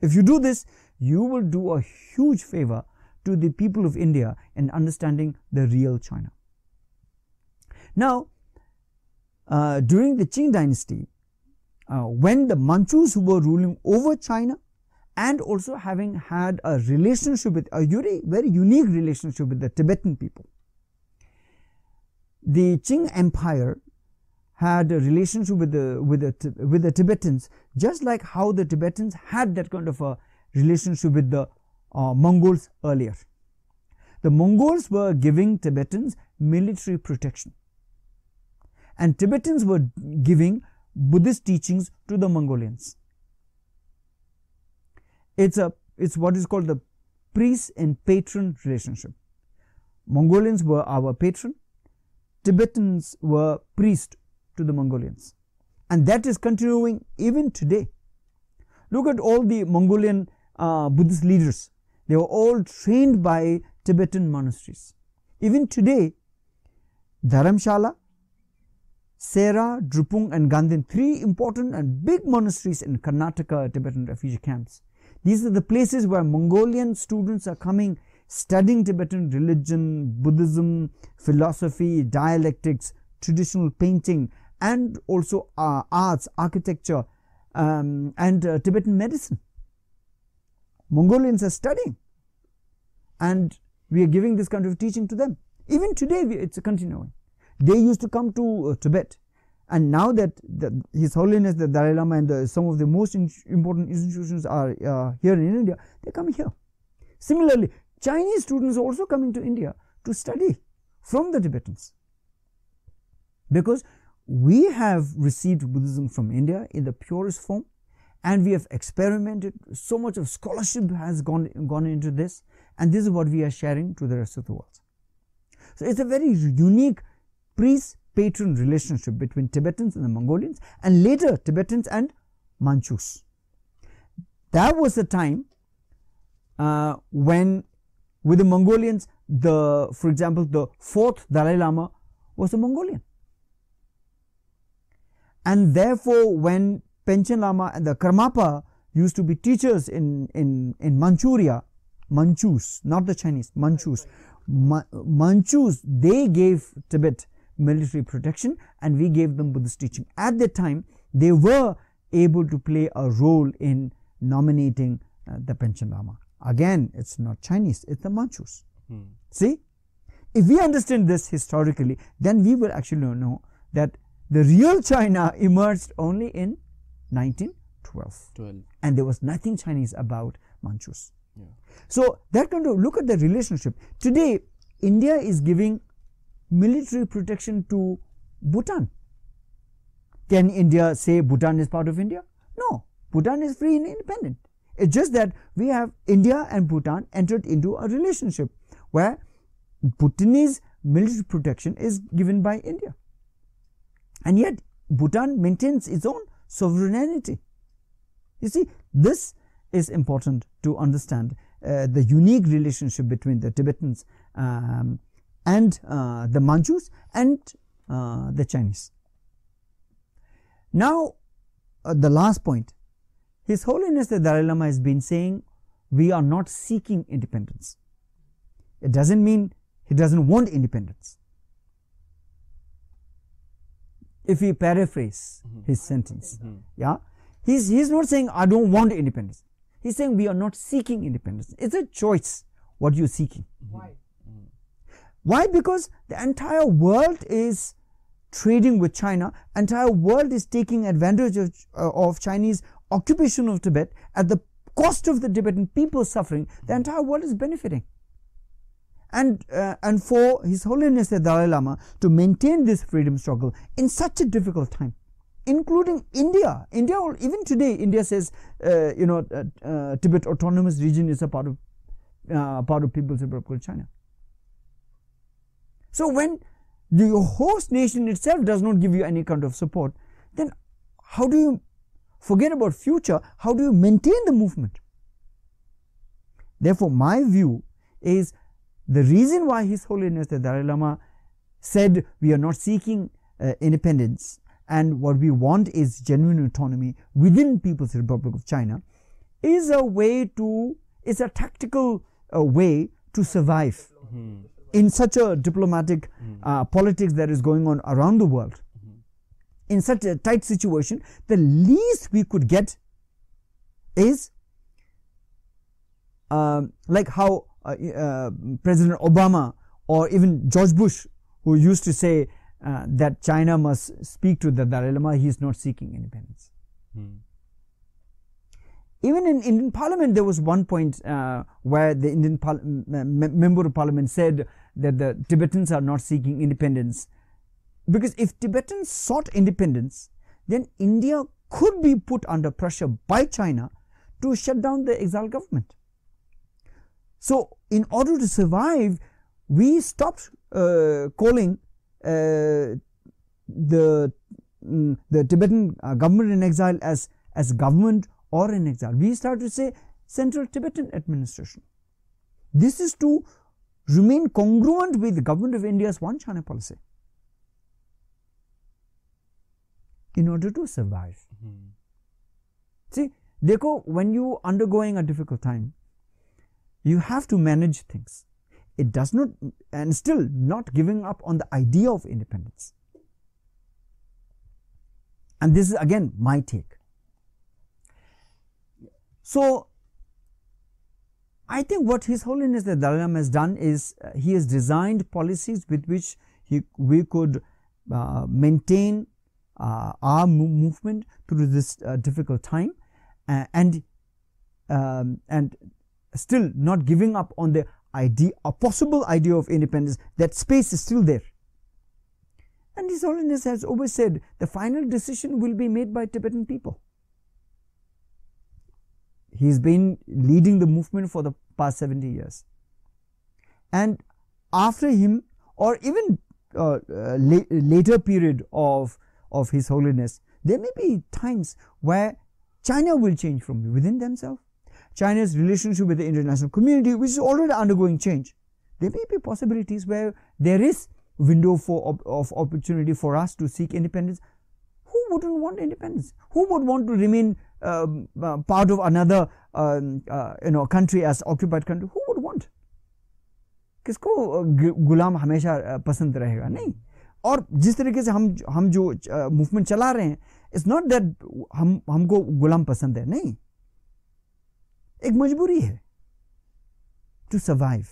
If you do this, you will do a huge favor to the people of India and understanding the real China. Now, uh, during the Qing dynasty, uh, when the Manchus who were ruling over China and also having had a relationship with a very, very unique relationship with the Tibetan people, the Qing Empire had a relationship with the with the with the Tibetans, just like how the Tibetans had that kind of a relationship with the uh, Mongols earlier. The Mongols were giving Tibetans military protection, and Tibetans were giving Buddhist teachings to the Mongolians. It's a it's what is called the priest and patron relationship. Mongolians were our patron, Tibetans were priest to the Mongolians. And that is continuing even today. Look at all the Mongolian uh, Buddhist leaders. They were all trained by Tibetan monasteries. Even today, Dharamshala, Sera, Drepung, and Ganden, three important and big monasteries in Karnataka Tibetan refugee camps. These are the places where Mongolian students are coming, studying Tibetan religion, Buddhism, philosophy, dialectics, traditional painting, and also uh, arts, architecture, um, and uh, Tibetan medicine. Mongolians are studying, and we are giving this kind of teaching to them. Even today, we, it's continuing. They used to come to uh, Tibet, and now that the, His Holiness the Dalai Lama and the, some of the most in- important institutions are uh, here in India, they come here. Similarly, Chinese students are also coming to India to study from the Tibetans because we have received Buddhism from India in the purest form and we have experimented. So much of scholarship has gone, gone into this, and this is what we are sharing to the rest of the world. So it's a very unique priest patron relationship between Tibetans and the Mongolians, and later Tibetans and Manchus. That was the time uh, when, with the Mongolians, the for example, the fourth Dalai Lama was a Mongolian, and therefore, when Panchen Lama and the Karmapa used to be teachers in in in Manchuria, Manchus, not the Chinese, Manchus. Ma- Manchus, they gave Tibet military protection and we gave them Buddhist teaching. At that time, they were able to play a role in nominating uh, the Panchen Lama. Again, it's not Chinese, it's the Manchus. Hmm. See, if we understand this historically, then we will actually know that the real China *laughs* emerged only in 1912 12. and there was nothing Chinese about Manchus. Yeah. So that kind of look at the relationship. Today, India is giving military protection to Bhutan. Can India say Bhutan is part of India? No, Bhutan is free and independent. It's just that we have India and Bhutan entered into a relationship where Bhutanese military protection is given by India. And yet, Bhutan maintains its own sovereignty. You see, this is important to understand uh, the unique relationship between the Tibetans um, and uh, the Manchus and uh, the Chinese. Now, uh, the last point His Holiness the Dalai Lama has been saying we are not seeking independence. It doesn't mean he doesn't want independence. If we paraphrase mm-hmm. his sentence, mm-hmm. yeah, he's, he's not saying I don't want independence. He's saying we are not seeking independence. It's a choice what you're seeking. Mm-hmm. Why? Why? Because the entire world is trading with China. Entire world is taking advantage of, uh, of Chinese occupation of Tibet at the cost of the Tibetan people suffering. The entire world is benefiting. And uh, and for His Holiness the Dalai Lama to maintain this freedom struggle in such a difficult time, including India. India, even today, India says, uh, you know, uh, uh, Tibet Autonomous Region is a part of uh, part of People's Republic of China. So when the host nation itself does not give you any kind of support, then how do you forget about future? How do you maintain the movement? Therefore, my view is the reason why His Holiness the Dalai Lama said we are not seeking uh, independence and what we want is genuine autonomy within People's Republic of China is a way to is a tactical uh, way to survive Hmm. in such a diplomatic uh, politics that is going on around the world. In such a tight situation, the least we could get is um, like how uh, uh, President Obama or even George Bush, who used to say uh, that China must speak to the Dalai Lama, he is not seeking independence. Hmm. Even in Indian Parliament, there was one point uh, where the Indian Parl- m- m- member of Parliament said that the Tibetans are not seeking independence because if Tibetans sought independence, then India could be put under pressure by China to shut down the exiled government. So, in order to survive, we stopped uh, calling uh, the mm, the Tibetan uh, government in exile as as government or in exile. We started to say Central Tibetan Administration. This is to remain congruent with the government of India's one China policy. In order to survive. Hmm. See, Dekho, when you undergoing a difficult time, you have to manage things. It does not, and still not giving up on the idea of independence. And this is again my take. So, I think what His Holiness the Dalai Lama has done is uh, he has designed policies with which he, we could uh, maintain uh, our mo- movement through this uh, difficult time, uh, and um, and still not giving up on the idea, a possible idea of independence. That space is still there. And His Holiness has always said the final decision will be made by Tibetan people. He's been leading the movement for the past 70 years. And after him, or even uh, uh, la- later period of, of His Holiness, there may be times where China will change from within themselves. China's relationship with the international community, which is already undergoing change. There may be possibilities where there is window for op- of opportunity for us to seek independence. Who wouldn't want independence? Who would want to remain um, uh, part of another um, uh, you know country as occupied country? Who would want? किसको अ, गु- गुलाम हमेशा अ, पसंद रहेगा नहीं और जिस तरीके से हम हम जो मूवमेंट चला रहे हैं इट्स नॉट दैट हम हमको गुलाम पसंद है नहीं एक मजबूरी है टू सर्वाइव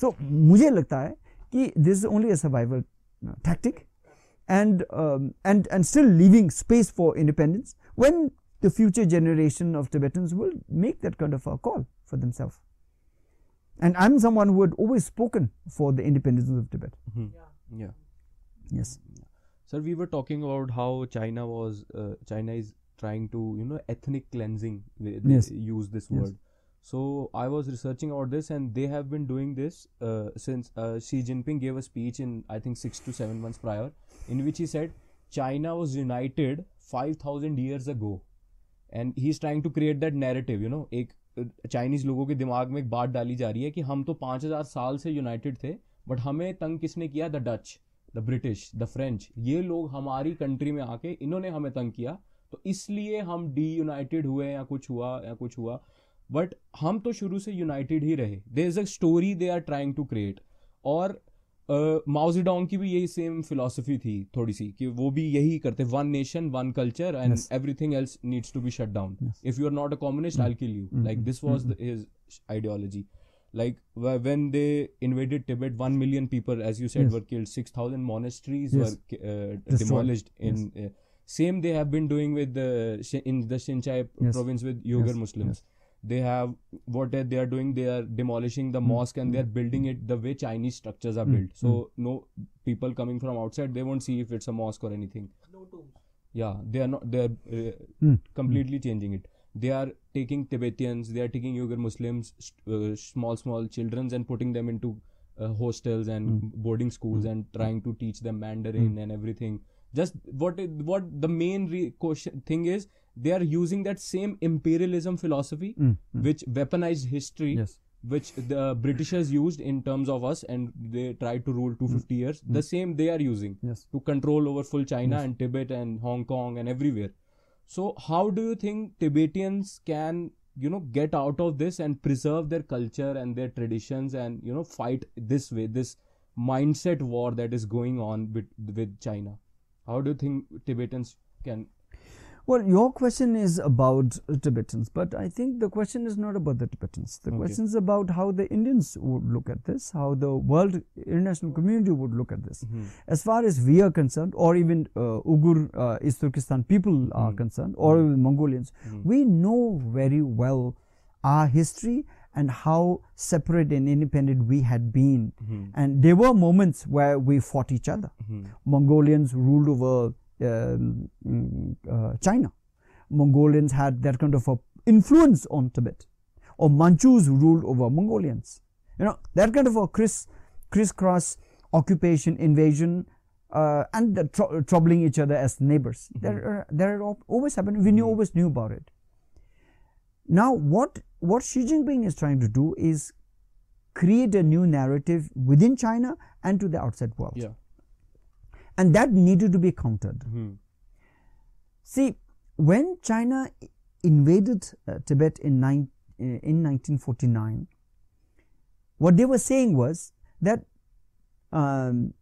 सो मुझे लगता है कि this is only a survival tactic and um, and and still leaving space for independence when the future generation of Tibetans will make that kind of a call for themselves. And I'm someone who had always spoken for the independence of Tibet. mm Mhm. Yeah. Yes. Sir, we were talking about how China was, uh, China is trying to, you know, ethnic cleansing. They, they Yes. use this Yes. word. So I was researching about this, and they have been doing this uh, since uh, Xi Jinping gave a speech in I think six to seven months prior, in which he said China was united five thousand years ago, and he's trying to create that narrative. You know, एक Chinese लोगों के दिमाग में एक बात डाली जा रही है कि हम तो पाँच हज़ार साल से यूनाइटेड थे बट हमें तंग किसने किया the Dutch the British the French ये लोग हमारी कंट्री में आके इन्होंने हमें तंग किया तो इसलिए हम डी यूनाइटेड हुए या कुछ हुआ या कुछ हुआ। बट हम तो शुरू से यूनाइटेड ही रहे। They is a story they are trying to create और माउजीडोंग uh, की भी यही सेम फिलोसफी थी थोड़ी सी कि वो भी यही करते। One nation one culture and everything else needs to be shut down if you are not a communist I kill you like this was his ideology like when they invaded Tibet one million people as you said were six thousand monasteries were demolished in same they have been doing with the in the Xinjiang Yes. province with Uyghur Yes. Muslims Yes. they have what they are doing they are demolishing the Mm. mosque and they are building it the way chinese structures are Mm. built so no people coming from outside they won't see if it's a mosque or anything No tombs. yeah they are not they are uh, Mm. completely changing it they are taking tibetans they are taking uyghur muslims uh, small small childrens and putting them into uh, hostels and Mm. boarding schools Mm. and trying to teach them mandarin and everything just what it, what the main re- question thing is they are using that same imperialism philosophy Mm, mm. which weaponized history Yes. which the britishers used in terms of us and they tried to rule 250 years the same they are using Yes. to control over full China Yes. and Tibet and Hong Kong and everywhere. So how do you think Tibetans can you know get out of this and preserve their culture and their traditions and you know fight this way this mindset war that is going on with, with China? How do you think Tibetans can? Well, your question is about Tibetans, but I think the question is not about the Tibetans. The Okay. question is about how the Indians would look at this, how the world international community would look at this. As far as we are concerned, or even uh, Uyghur, uh, East Turkestan people are Mm. concerned, or even Mongolians, Mm. we know very well our history and how separate and independent we had been. Mhm. And there were moments where we fought each other. Mhm. Mongolians ruled over um, uh, China. Mongolians had that kind of a influence on Tibet, or Manchus ruled over Mongolians. You know that kind of a criss crisscross occupation, invasion, uh, and the tr- troubling each other as neighbors. There, are, there are al- always happened. We knew, Mhm. always knew about it. Now, what what Xi Jinping is trying to do is create a new narrative within China and to the outside world Yeah. and that needed to be countered. Mhm. See, when China invaded uh, Tibet in, nine, in 1949, what they were saying was that um,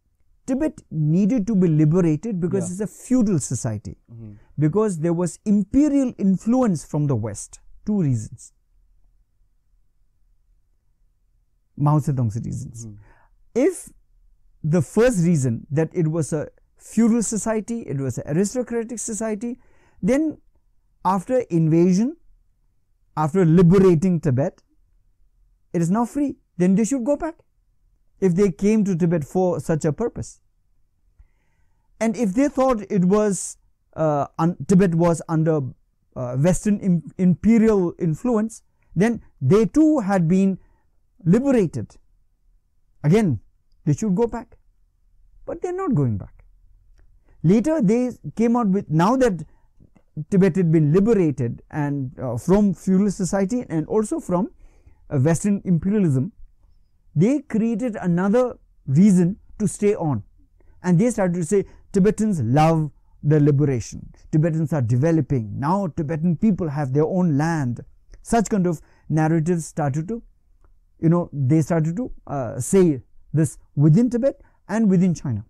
Tibet needed to be liberated because Yeah. it's a feudal society, Mhm. because there was imperial influence from the West. Two reasons. Mao Zedong's reasons Mhm. if the first reason that it was a feudal society, it was an aristocratic society, then after invasion, after liberating Tibet, it is now free. Then they should go back if they came to Tibet for such a purpose. And if they thought it was uh, un- Tibet was under uh, Western im- imperial influence, then they too had been liberated. Again, they should go back. But they're not going back. Later, they came out with now that Tibet had been liberated and uh, from feudal society and also from uh, Western imperialism, they created another reason to stay on, and they started to say Tibetans love the liberation. Tibetans are developing now. Tibetan people have their own land. Such kind of narratives started to, you know, they started to uh, say this within Tibet and within China.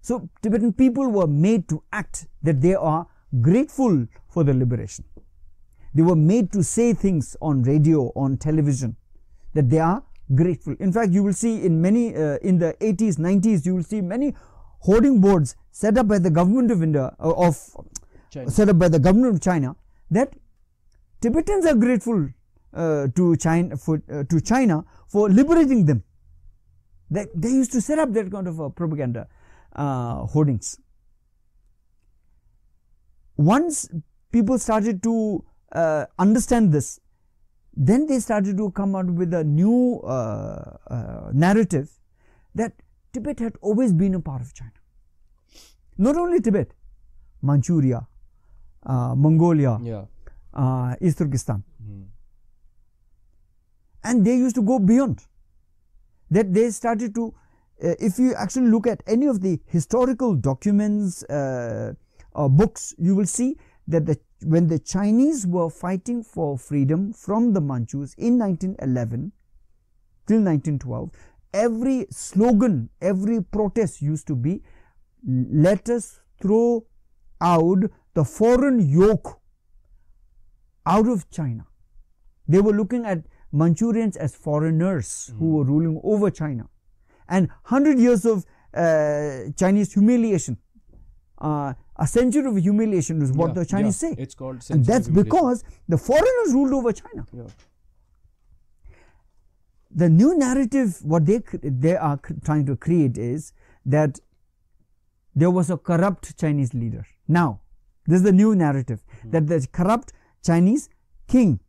So Tibetan people were made to act that they are grateful for the liberation. They were made to say things on radio, on television, that they are grateful. In fact, you will see in many, uh, in the 80s, 90s, you will see many hoarding boards set up by the government of India, uh, of China. set up by the government of China, that Tibetans are grateful to China for uh, to China for liberating them. They, they used to set up that kind of uh, propaganda uh, hoardings. Once people started to uh, understand this, then they started to come out with a new uh, uh, narrative that Tibet had always been a part of China. Not only Tibet, Manchuria, uh, Mongolia, Yeah. uh, East Turkestan, Hmm. And they used to go beyond. That they started to, uh, if you actually look at any of the historical documents, uh, or books, you will see that the, when the Chinese were fighting for freedom from the Manchus in 1911 till 1912, every slogan, every protest used to be, let us throw out the foreign yoke out of China. They were looking at Manchurians as foreigners who were ruling over China. And 100 years of uh, Chinese humiliation, uh, a century of humiliation is what Yeah, the Chinese yeah. say. It's called and that's because the foreigners ruled over China. Yeah. The new narrative, what they, they are trying to create is that there was a corrupt Chinese leader. Now, this is the new narrative that the corrupt Chinese king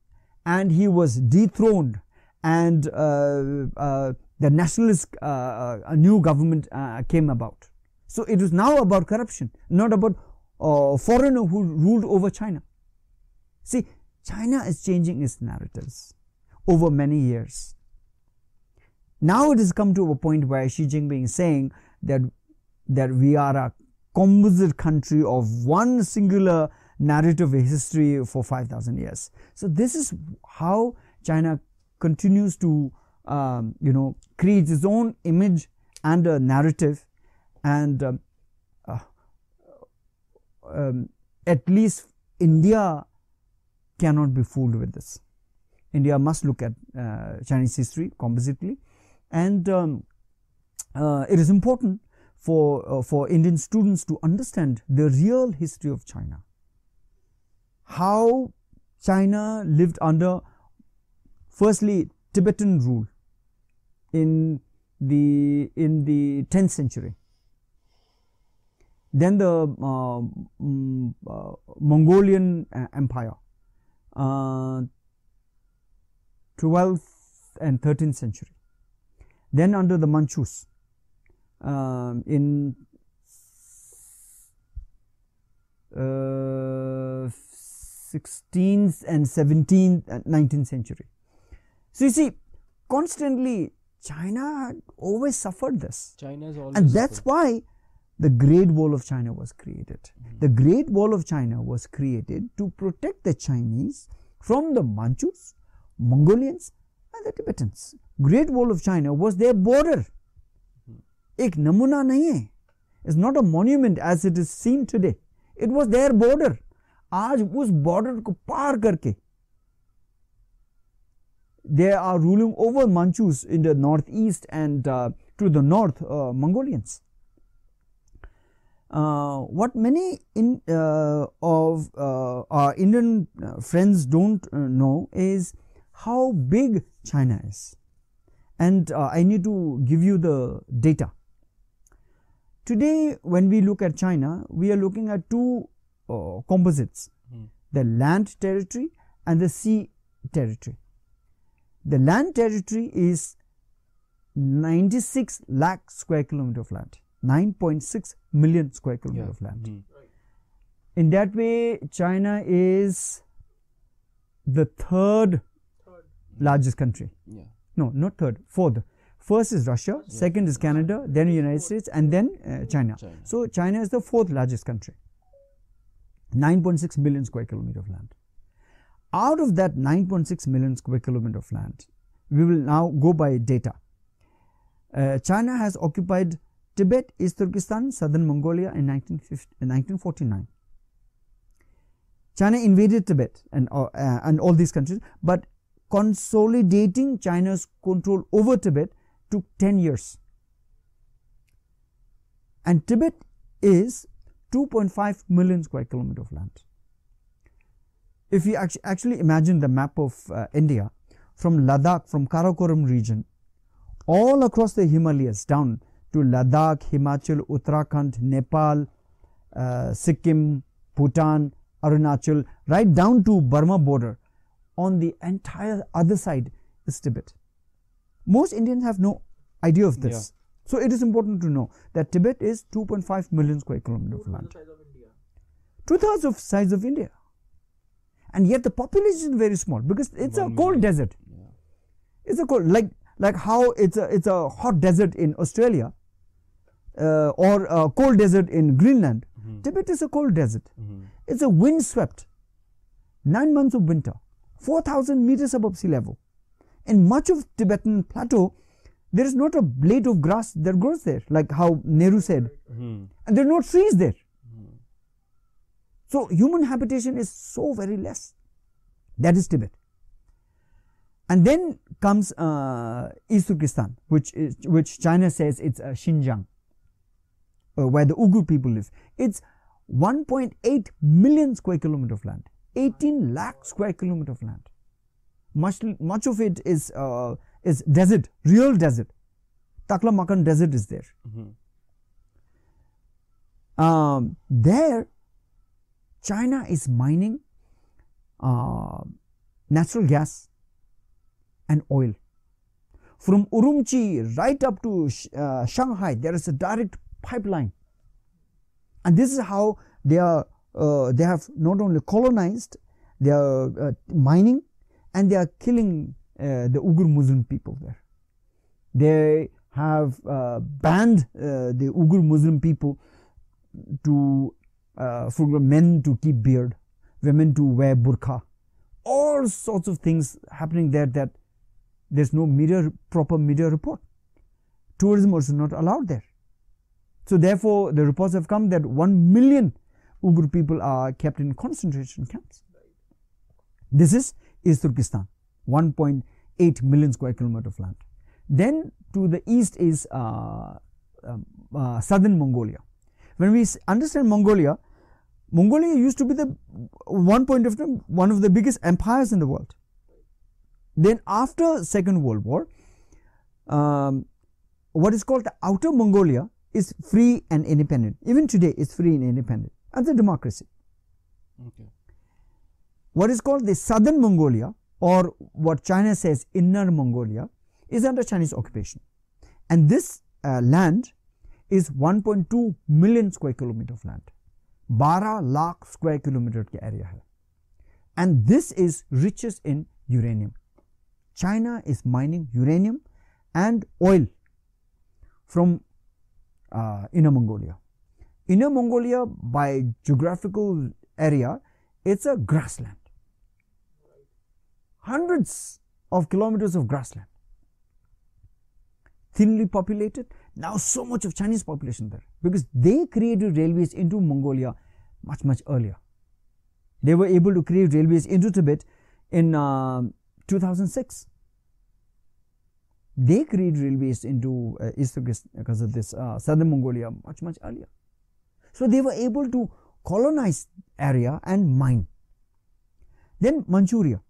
and he was dethroned and uh, uh, the nationalist uh, a new government came about. So it was now about corruption, not about foreigner who ruled over China. See, China is changing its narratives over many years. Now it has come to a point where Xi Jinping is saying that that we are a composite country of one singular narrative history for 5000 years so this is how china continues to um, you know create its own image and a narrative and um, uh, um, at least india cannot be fooled with this india must look at uh, chinese history compositely and um, uh, it is important for uh, for Indian students to understand the real history of China. How China lived under, firstly, Tibetan rule in the in the 10th century. Then the uh, mm, uh, Mongolian uh, Empire, uh, 12th and 13th century. Then under the Manchus, um, in uh, 16th and 17th and 19th century. So you see, constantly China had always suffered this, China's always and that's suffered. why the Great Wall of China was created. The Great Wall of China was created to protect the Chinese from the Manchus, Mongolians, and the Tibetans. Great Wall of China was their border. एक नमूना नहीं है it's not a monument as it is seen today it was there border आज उस border को पार करके they are ruling over Manchus in the northeast and uh, to the north uh, Mongolians. Uh, what many in, uh, of uh, our Indian uh, friends don't uh, know is how big China is, and uh, I need to give you the data. Today, when we look at China, we are looking at two uh, composites the land territory and the sea territory. The land territory is 96 lakh square kilometer of land, 9.6 million square kilometer Yeah. of land. Mhm. In that way, China is the third largest country. Yeah. No, not third, fourth. First is Russia, second is Canada, then United States, and then uh, China. China. So China is the fourth largest country. 9.6 million square kilometer of land. Out of that 9.6 million square kilometer of land, we will now go by data. Uh, China has occupied Tibet, East Turkestan, southern Mongolia in 1949. China invaded Tibet and, uh, uh, and all these countries, but consolidating China's control over Tibet took 10 years. And Tibet is 2.5 million square kilometer of land. If you actually imagine the map of uh, India from Ladakh, from Karakoram region, all across the Himalayas down to Ladakh, Himachal, Uttarakhand, Nepal, uh, Sikkim, Bhutan, Arunachal, right down to Burma border, on the entire other side is Tibet. Most Indians have no idea of this. So it is important to know that Tibet is 2.5 million square kilometer of land. Two thirds of size of India. And yet the population is very small because it's a cold million. desert. Yeah. It's a cold like like how it's a it's a hot desert in Australia uh, or a cold desert in Greenland. Mhm. Tibet is a cold desert. Mhm. It's a windswept. Nine months of winter, 4,000 meters above sea level. And much of Tibetan plateau, there is not a blade of grass that grows there, like how Nehru said. Mhm. And there are no trees there. So human habitation is so very less. That is Tibet. And then comes uh, East Turkestan, which is which China says it's uh, Xinjiang, uh, where the Uyghur people live. It's 1.8 million square kilometer of land, 18 lakh square kilometer of land. Much much of it is uh, is desert, real desert. Taklamakan desert is there. Mhm. Um, there, China is mining uh, natural gas and oil. From Urumqi right up to uh, Shanghai, there is a direct pipeline, and this is how they are. Uh, they have not only colonized, they are uh, mining, and they are killing uh, the Uyghur Muslim people there. They have uh, banned uh, the Uyghur Muslim people to uh, for men to keep beard, women to wear burqa, all sorts of things happening there that there's no media proper media report. Tourism also not allowed there. So therefore, the reports have come that one million Uyghur people are kept in concentration camps. This is East Turkestan, 1.8 million square kilometer of land. Then to the east is uh, um, uh, southern Mongolia. When we understand Mongolia, Mongolia used to be the one point of time one of the biggest empires in the world. Then after Second World War, um, what is called the Outer Mongolia is free and independent. Even today, it's free and independent. As a democracy. Okay. What is called the Southern Mongolia, or what China says Inner Mongolia, is under Chinese occupation. And this uh, land is 1.2 million square kilometer of land. 12 lakh square kilometer area है. And this is richest in uranium. China is mining uranium and oil from uh, Inner Mongolia. Inner Mongolia, by geographical area, it's a grassland. Hundreds of kilometers of grassland. Thinly populated. Now, so much of Chinese population there because they created railways into Mongolia much, much earlier. They were able to create railways into Tibet in um 2006. They created railways into uh, East because of this uh, southern Mongolia much, much earlier. So they were able to colonize area and mine. Then Manchuria.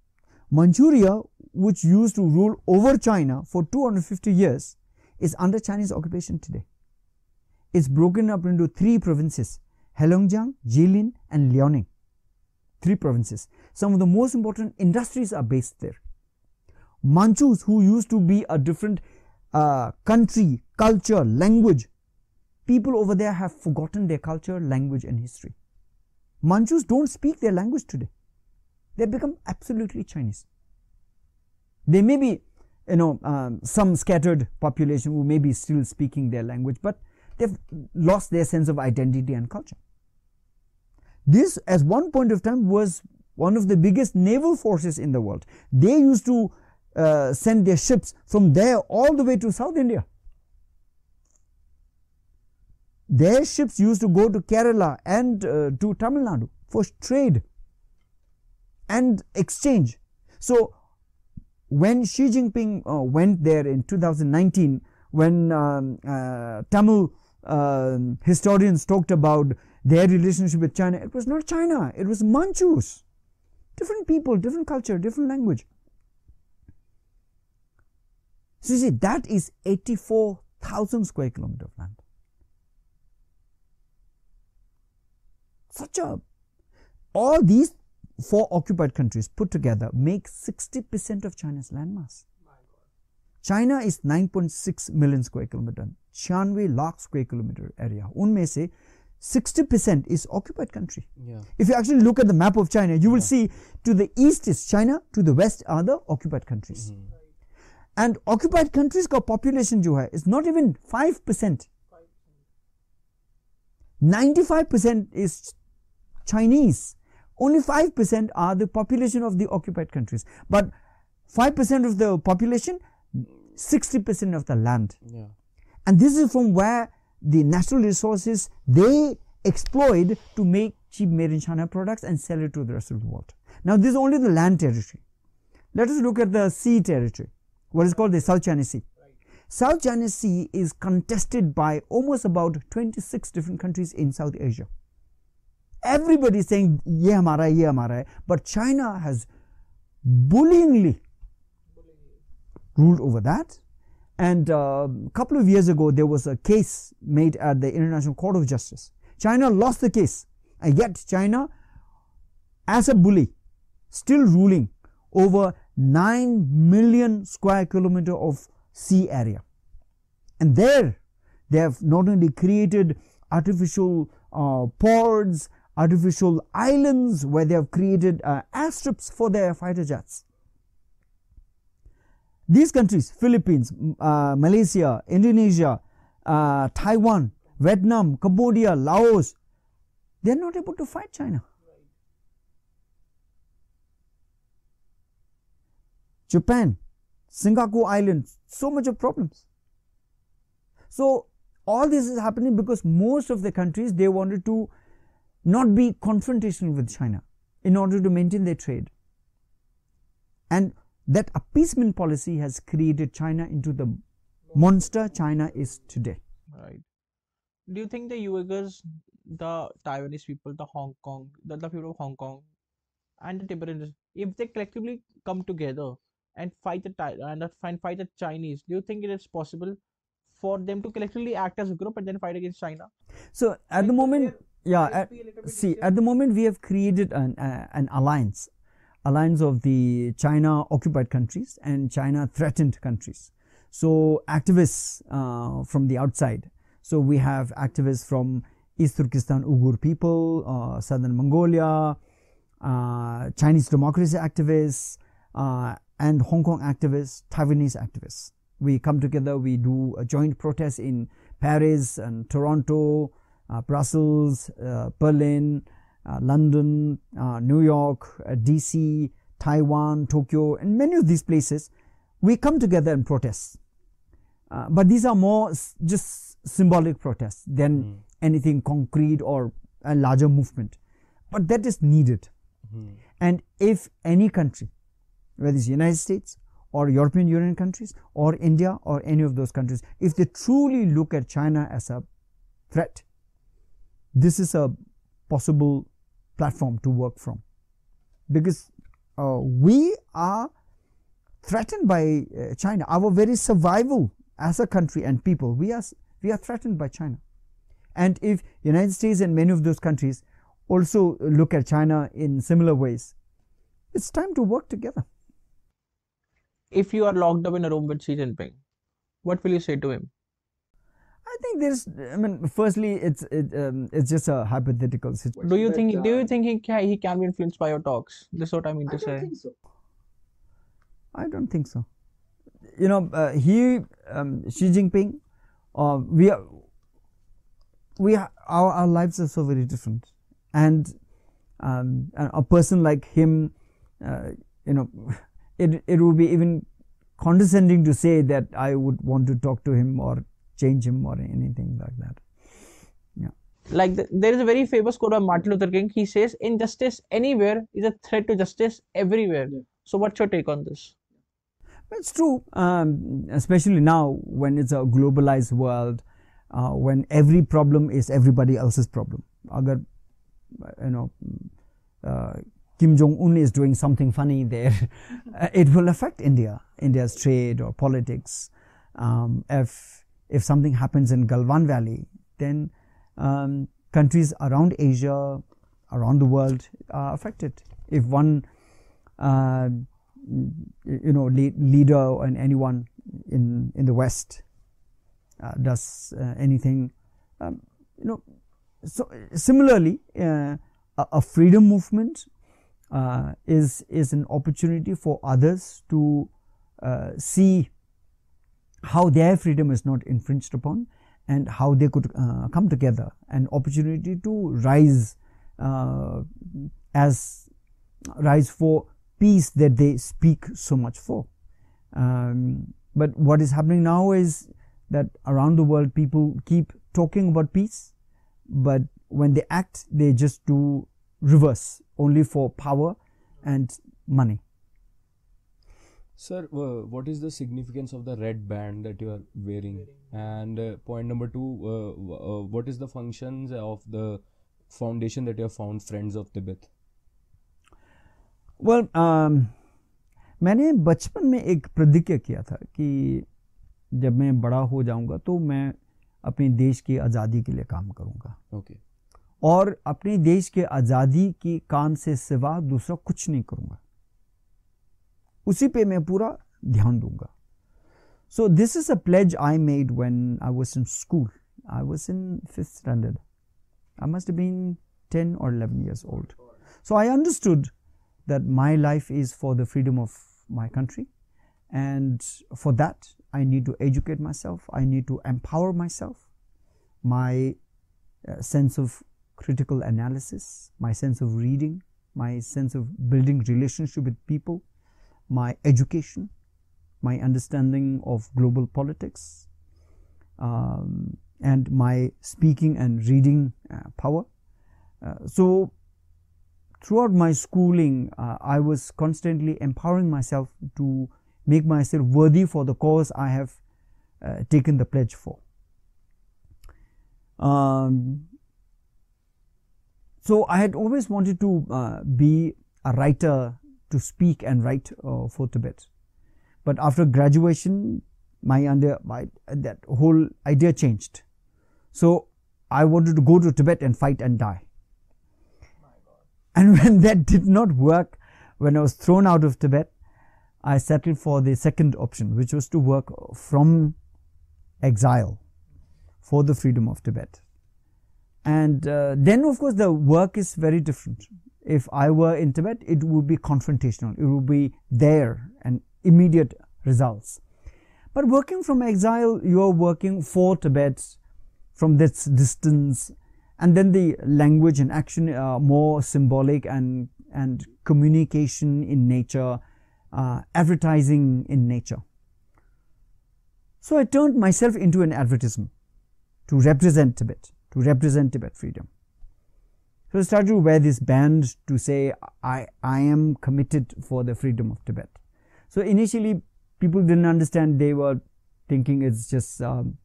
Manchuria, which used to rule over China for 250 years, is under Chinese occupation today. It's broken up into three provinces Heilongjiang, Jilin, and Liaoning. Three provinces. Some of the most important industries are based there. Manchus, who used to be a different uh, country, culture, language, people over there have forgotten their culture, language, and history. Manchus don't speak their language today. They've become absolutely Chinese. They may be, you know, um, some scattered population who may be still speaking their language, but they've lost their sense of identity and culture. This, at one point of time, was one of the biggest naval forces in the world. They used to uh, send their ships from there all the way to South India. Their ships used to go to Kerala and uh, to Tamil Nadu for trade and exchange. So, when Xi Jinping uh, went there in 2019, when um, uh, Tamil um, historians talked about their relationship with China, it was not China, it was Manchus. Different people, different culture, different language. So, you see, that is 84,000 square kilometer of land. Such a, all these four occupied countries put together make 60% of China's landmass. China is 9.6 million square kilometer, छियानवे lakh square kilometer area. उनमें से 60% is occupied country. Yeah. If you actually look at the map of China, you will see to the east is China, to the west are the occupied countries. And occupied countries का population जो है is not even 5%. 95% is Chinese. Only 5% are the population of the occupied countries. But 5% of the population, 60% of the land. Yeah. And this is from where the natural resources they exploit to make cheap made in China products and sell it to the rest of the world. Now, this is only the land territory. Let us look at the sea territory, what is called the South China Sea. South China Sea is contested by almost about 26 different countries in South Asia. Everybody is saying, ye hamara hai, ye hamara hai. But China has bullyingly ruled over that. And a couple of years ago, there was a case made at the International Court of Justice. China lost the case, and yet China, as a bully, still ruling over 9 million square kilometer of sea area. And there, they have not only created artificial uh, ports, artificial islands where they have created uh, airstrips for their fighter jets. These countries, Philippines, uh, Malaysia, Indonesia, uh, Taiwan, Vietnam, Cambodia, Laos, they are not able to fight China. Japan, Singapore Islands, so much of problems. So all this is happening because most of the countries they wanted to not be confrontational with China in order to maintain their trade. And that appeasement policy has created China into the monster China is today. Right. Do you think the Uyghurs, the Taiwanese people, the Hong Kong, the, the people of Hong Kong, and the Tibetans, if they collectively come together and fight the and uh, and fight the Chinese, do you think it is possible for them to collectively act as a group and then fight against China? So at the moment, yeah, at, see, at the moment we have created an uh, an alliance, alliance of the China occupied countries and China threatened countries. So activists uh, from the outside. So we have activists from East Turkestan Uyghur people, uh, Southern Mongolia, uh, Chinese democracy activists, uh, and Hong Kong activists, Taiwanese activists. We come together, we do a joint protest in Paris and Toronto, Brussels, uh, Berlin, uh, London, uh, New York, uh, DC, Taiwan, Tokyo, and many of these places. We come together and protest. Uh, but these are more s- just symbolic protests than anything concrete or a larger movement. But that is needed. And if any country, whether it's United States or European Union countries or India or any of those countries, if they truly look at China as a threat, this is a possible platform to work from. Because uh, we are threatened by uh, China. Our very survival as a country and people, we are, we are threatened by China. And if United States and many of those countries also look at China in similar ways, it's time to work together. If you are locked up in a room with Xi Jinping, what will you say to him? I think there's. I mean, firstly, it's it, um, it's just a hypothetical situation. Do you But, think? Do you uh, think he can, he can be influenced by your talks? This is what I mean I to don't say. think so. I don't think so. You know, uh, he, um, Xi Jinping, uh, we are, we are, our, our lives are so very different, and um, a a person like him, uh, you know, *laughs* it it would be even condescending to say that I would want to talk to him or change him or anything like that. Yeah. Like the, there is a very famous quote of Martin Luther King. He says, "Injustice anywhere is a threat to justice everywhere." Yeah. So, what's your take on this? It's true, um, especially now when it's a globalized world, uh, when every problem is everybody else's problem. Agar, you know, uh, Kim Jong Un is doing something funny there, uh, *laughs* it will affect India, India's trade or politics. Um, if if something happens in Galwan Valley, then um, countries around Asia, around the world are affected. If one uh, you know le- leader and anyone in in the west uh, does uh, anything um, you know so similarly uh, a, a freedom movement uh, is is an opportunity for others to uh, see how their freedom is not infringed upon and how they could uh, come together an opportunity to rise uh, as rise for peace that they speak so much for. Um, but what is happening now is that around the world people keep talking about peace, but when they act, they just do reverse only for power and money. Sir, uh, what is the significance of the red band that you are wearing? wearing. And uh, point number two, uh, uh, what is the functions of the foundation that you have found, Friends of Tibet? Well um, मैंने बचपन में एक प्रतिज्ञा किया था कि जब मैं बड़ा हो जाऊँगा तो मैं अपने देश की आज़ादी के लिए काम करूँगा Okay. और अपने देश के आज़ादी की काम से सिवा दूसरा कुछ नहीं करूँगा उसी पे मैं पूरा ध्यान दूंगा so this is a pledge I made when I was in school I was in fifth standard I must been 10 or 11 years old so i understood that my life is for the freedom of my country and for that i need to educate myself i need to empower myself my uh, sense of critical analysis, my sense of reading, my sense of building relationship with people, my education, my understanding of global politics, um, and my speaking and reading uh, power. Uh, so, throughout my schooling, uh, I was constantly empowering myself to make myself worthy for the cause I have uh, taken the pledge for. Um, so I had always wanted to uh, be a writer to speak and write uh, for Tibet, but after graduation, my under my that whole idea changed. So I wanted to go to Tibet and fight and die. And *laughs* when that did not work, when I was thrown out of Tibet, I settled for the second option, which was to work from exile for the freedom of Tibet. And uh, then, of course, the work is very different. If I were in Tibet, it would be confrontational, it would be there and immediate results. But working from exile, you are working for Tibet from this distance, and then the language and action are more symbolic and, and communication in nature, uh, advertising in nature. So I turned myself into an advertisement to represent Tibet, to represent Tibet freedom. So start to wear this band to say, I, I am committed for the freedom of Tibet. So initially, people didn't understand. They were thinking it's just um,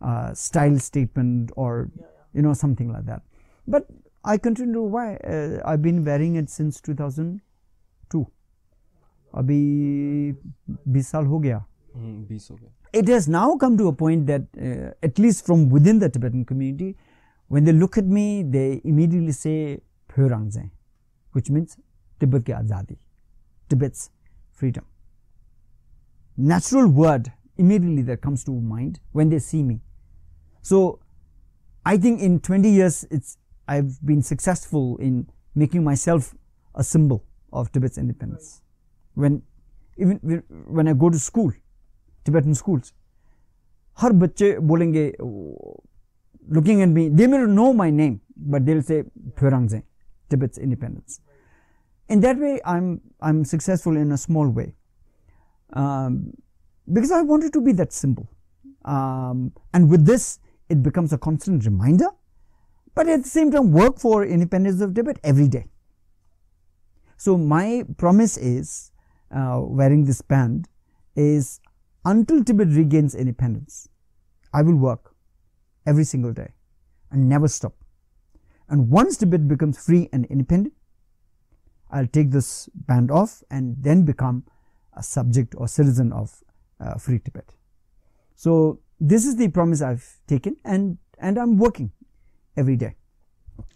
a style statement or, yeah, yeah. you know, something like that. But I continue to wear, uh, I've been wearing it since 2002. Abhi 20 ho gaya. Mm, it has now come to a point that, uh, at least from within the Tibetan community, when they look at me, they immediately say Phörangzeng, which means Tibet ki azadi, Tibet's freedom. Natural word immediately that comes to mind when they see me. So I think in 20 years, it's I've been successful in making myself a symbol of Tibet's independence. When even when- when I go to school, Tibetan schools, हर बच्चे बोलेंगे looking at me, they may not know my name, but they'll say Phyorangze, Tibet's independence. In that way, I'm I'm successful in a small way, um, because I wanted to be that symbol, um, and with this, it becomes a constant reminder. But at the same time, work for independence of Tibet every day. So my promise is, uh, wearing this band, is until Tibet regains independence, I will work every single day and never stop. And once Tibet becomes free and independent, I'll take this band off and then become a subject or citizen of uh, free Tibet. So this is the promise I've taken, and and I'm working every day.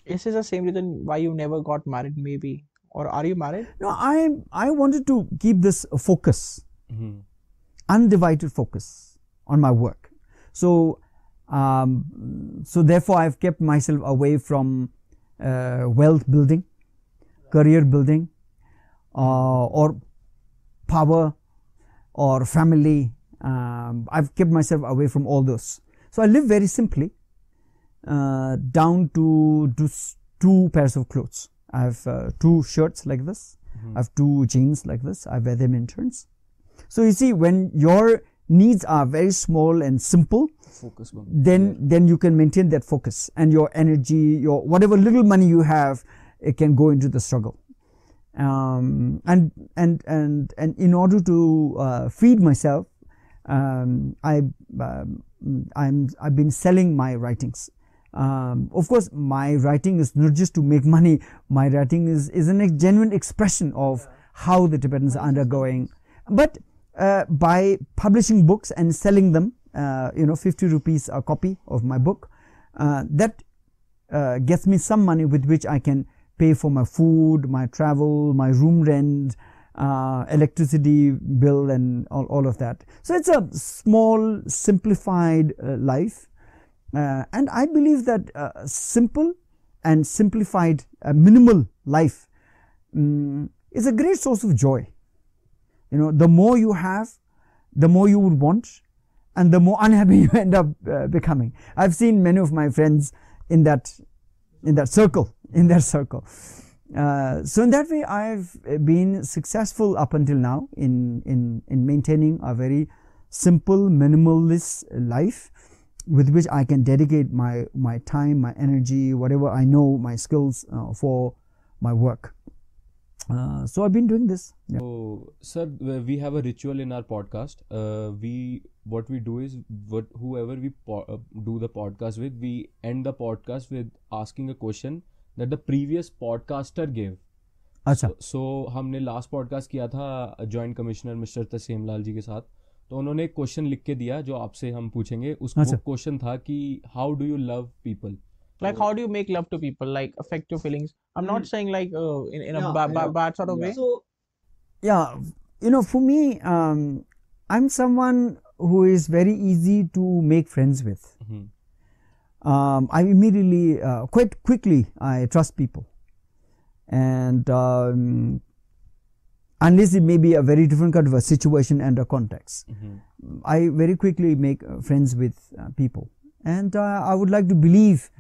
This is the same reason why you never got married, maybe? Or are you married? No, I I wanted to keep this focus, Mhm. undivided focus on my work. So um, so therefore I've kept myself away from uh, wealth building, career building, uh, or power or family. Um, I've kept myself away from all those. So I live very simply, uh, down to just two pairs of clothes. I have uh, two shirts like this. I have two jeans like this. I wear them in turns. So you see, when your needs are very small and simple, Focus then then you can maintain that focus and your energy, your whatever little money you have, it can go into the struggle. Um, and and and and in order to uh, feed myself, um, I um, I'm I've been selling my writings. Um, of course, my writing is not just to make money. My writing is is a genuine expression of how the Tibetans are undergoing. But uh, by publishing books and selling them, uh, you know, 50 rupees a copy of my book, uh, that uh, gets me some money with which I can pay for my food, my travel, my room rent, uh, electricity bill, and all, all of that. So it's a small, simplified uh, life. And I believe that simple and simplified, minimal life mm, is a great source of joy. You know, the more you have, the more you would want, and the more *laughs* unhappy you end up uh, becoming. I've seen many of my friends in that in that circle, *laughs* in that circle. Uh, so in that way, I've been successful up until now in in in maintaining a very simple, minimalist life, with which I can dedicate my my time, my energy, whatever I know, my skills uh, for my work. Uh, so I've been doing this. Yeah. So, sir, we have a ritual in our podcast. Uh, we what we do is what whoever we po- uh, do the podcast with, we end the podcast with asking a question that the previous podcaster gave. अच्छा सो हमने last podcast किया था joint commissioner mister Taseem Lal ji के साथ तो उन्होंने एक question लिख के दिया जो आपसे हम पूछेंगे उस अच्छा। क्वेश्चन था कि how do you love people Like, how do you make love to people? Like, affect your feelings? I'm not saying like uh, in, in a Yeah, ba- ba- know. bad sort of way. So yeah you know for me um, i'm someone who is very easy to make friends with um, i immediately uh, quite quickly i trust people and um, unless it may be a very different kind of a situation and a context i very quickly make uh, friends with uh, people and uh, i would like to believe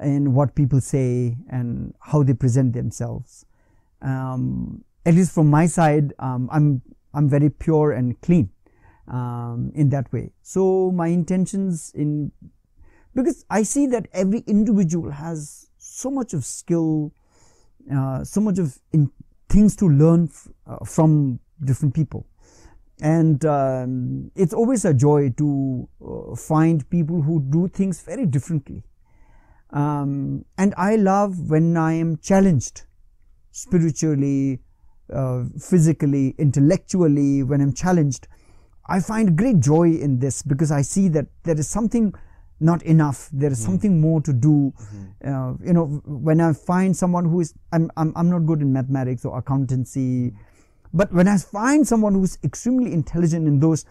in what people say and how they present themselves. Um, at least from my side, um, I'm I'm very pure and clean um, in that way. So my intentions in because I see that every individual has so much of skill, uh, so much of in, things to learn f- uh, from different people, and um, it's always a joy to uh, find people who do things very differently. Um, and I love when I am challenged spiritually, uh, physically, intellectually, when I'm challenged, I find great joy in this because I see that there is something not enough. There is something more to do. Uh, you know, when I find someone who is, I'm, I'm, I'm not good in mathematics or accountancy, but when I find someone who's extremely intelligent in those,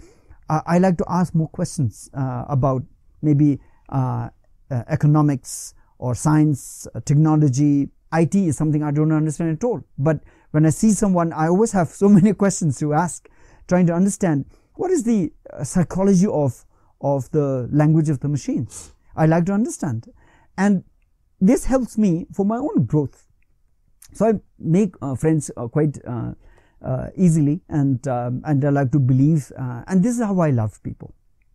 uh, I like to ask more questions uh, about maybe uh, uh, economics or science, uh, technology, IT is something I don't understand at all. But when I see someone, I always have so *laughs* many questions to ask, trying to understand what is the uh, psychology of of the language of the machines. I like to understand, and this helps me for my own growth. So I make friends quite uh, easily, and um, and I like to believe, uh, and this is how I love people.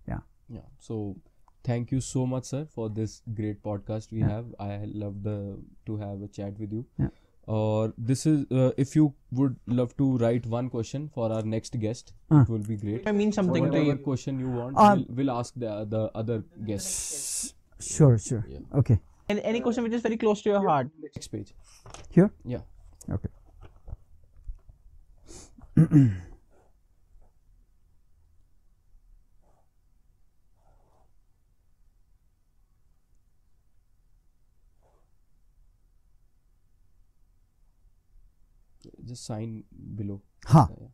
Yeah. Yeah. So thank you so much, sir, for this great podcast we Yeah. have. I love the to have a chat with you. Yeah. Or this is uh, if you would love to write one question for our next guest, Uh. it will be great. I mean something to Whatever you. question you want, Um, we'll, we'll ask the the other guests. Sure, sure. Yeah. Okay. And any question which is very close to your heart. Next page. Here. Yeah. Okay. Just sign below. Ha. Yeah.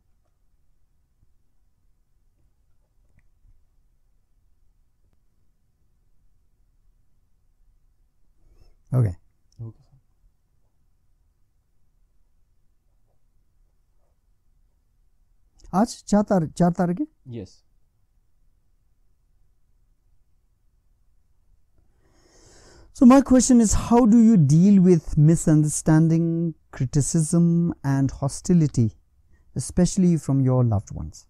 Okay. आज चार तारीख चार तारीख है Yes. So my question is how do you deal with misunderstanding, criticism and hostility especially from your loved ones?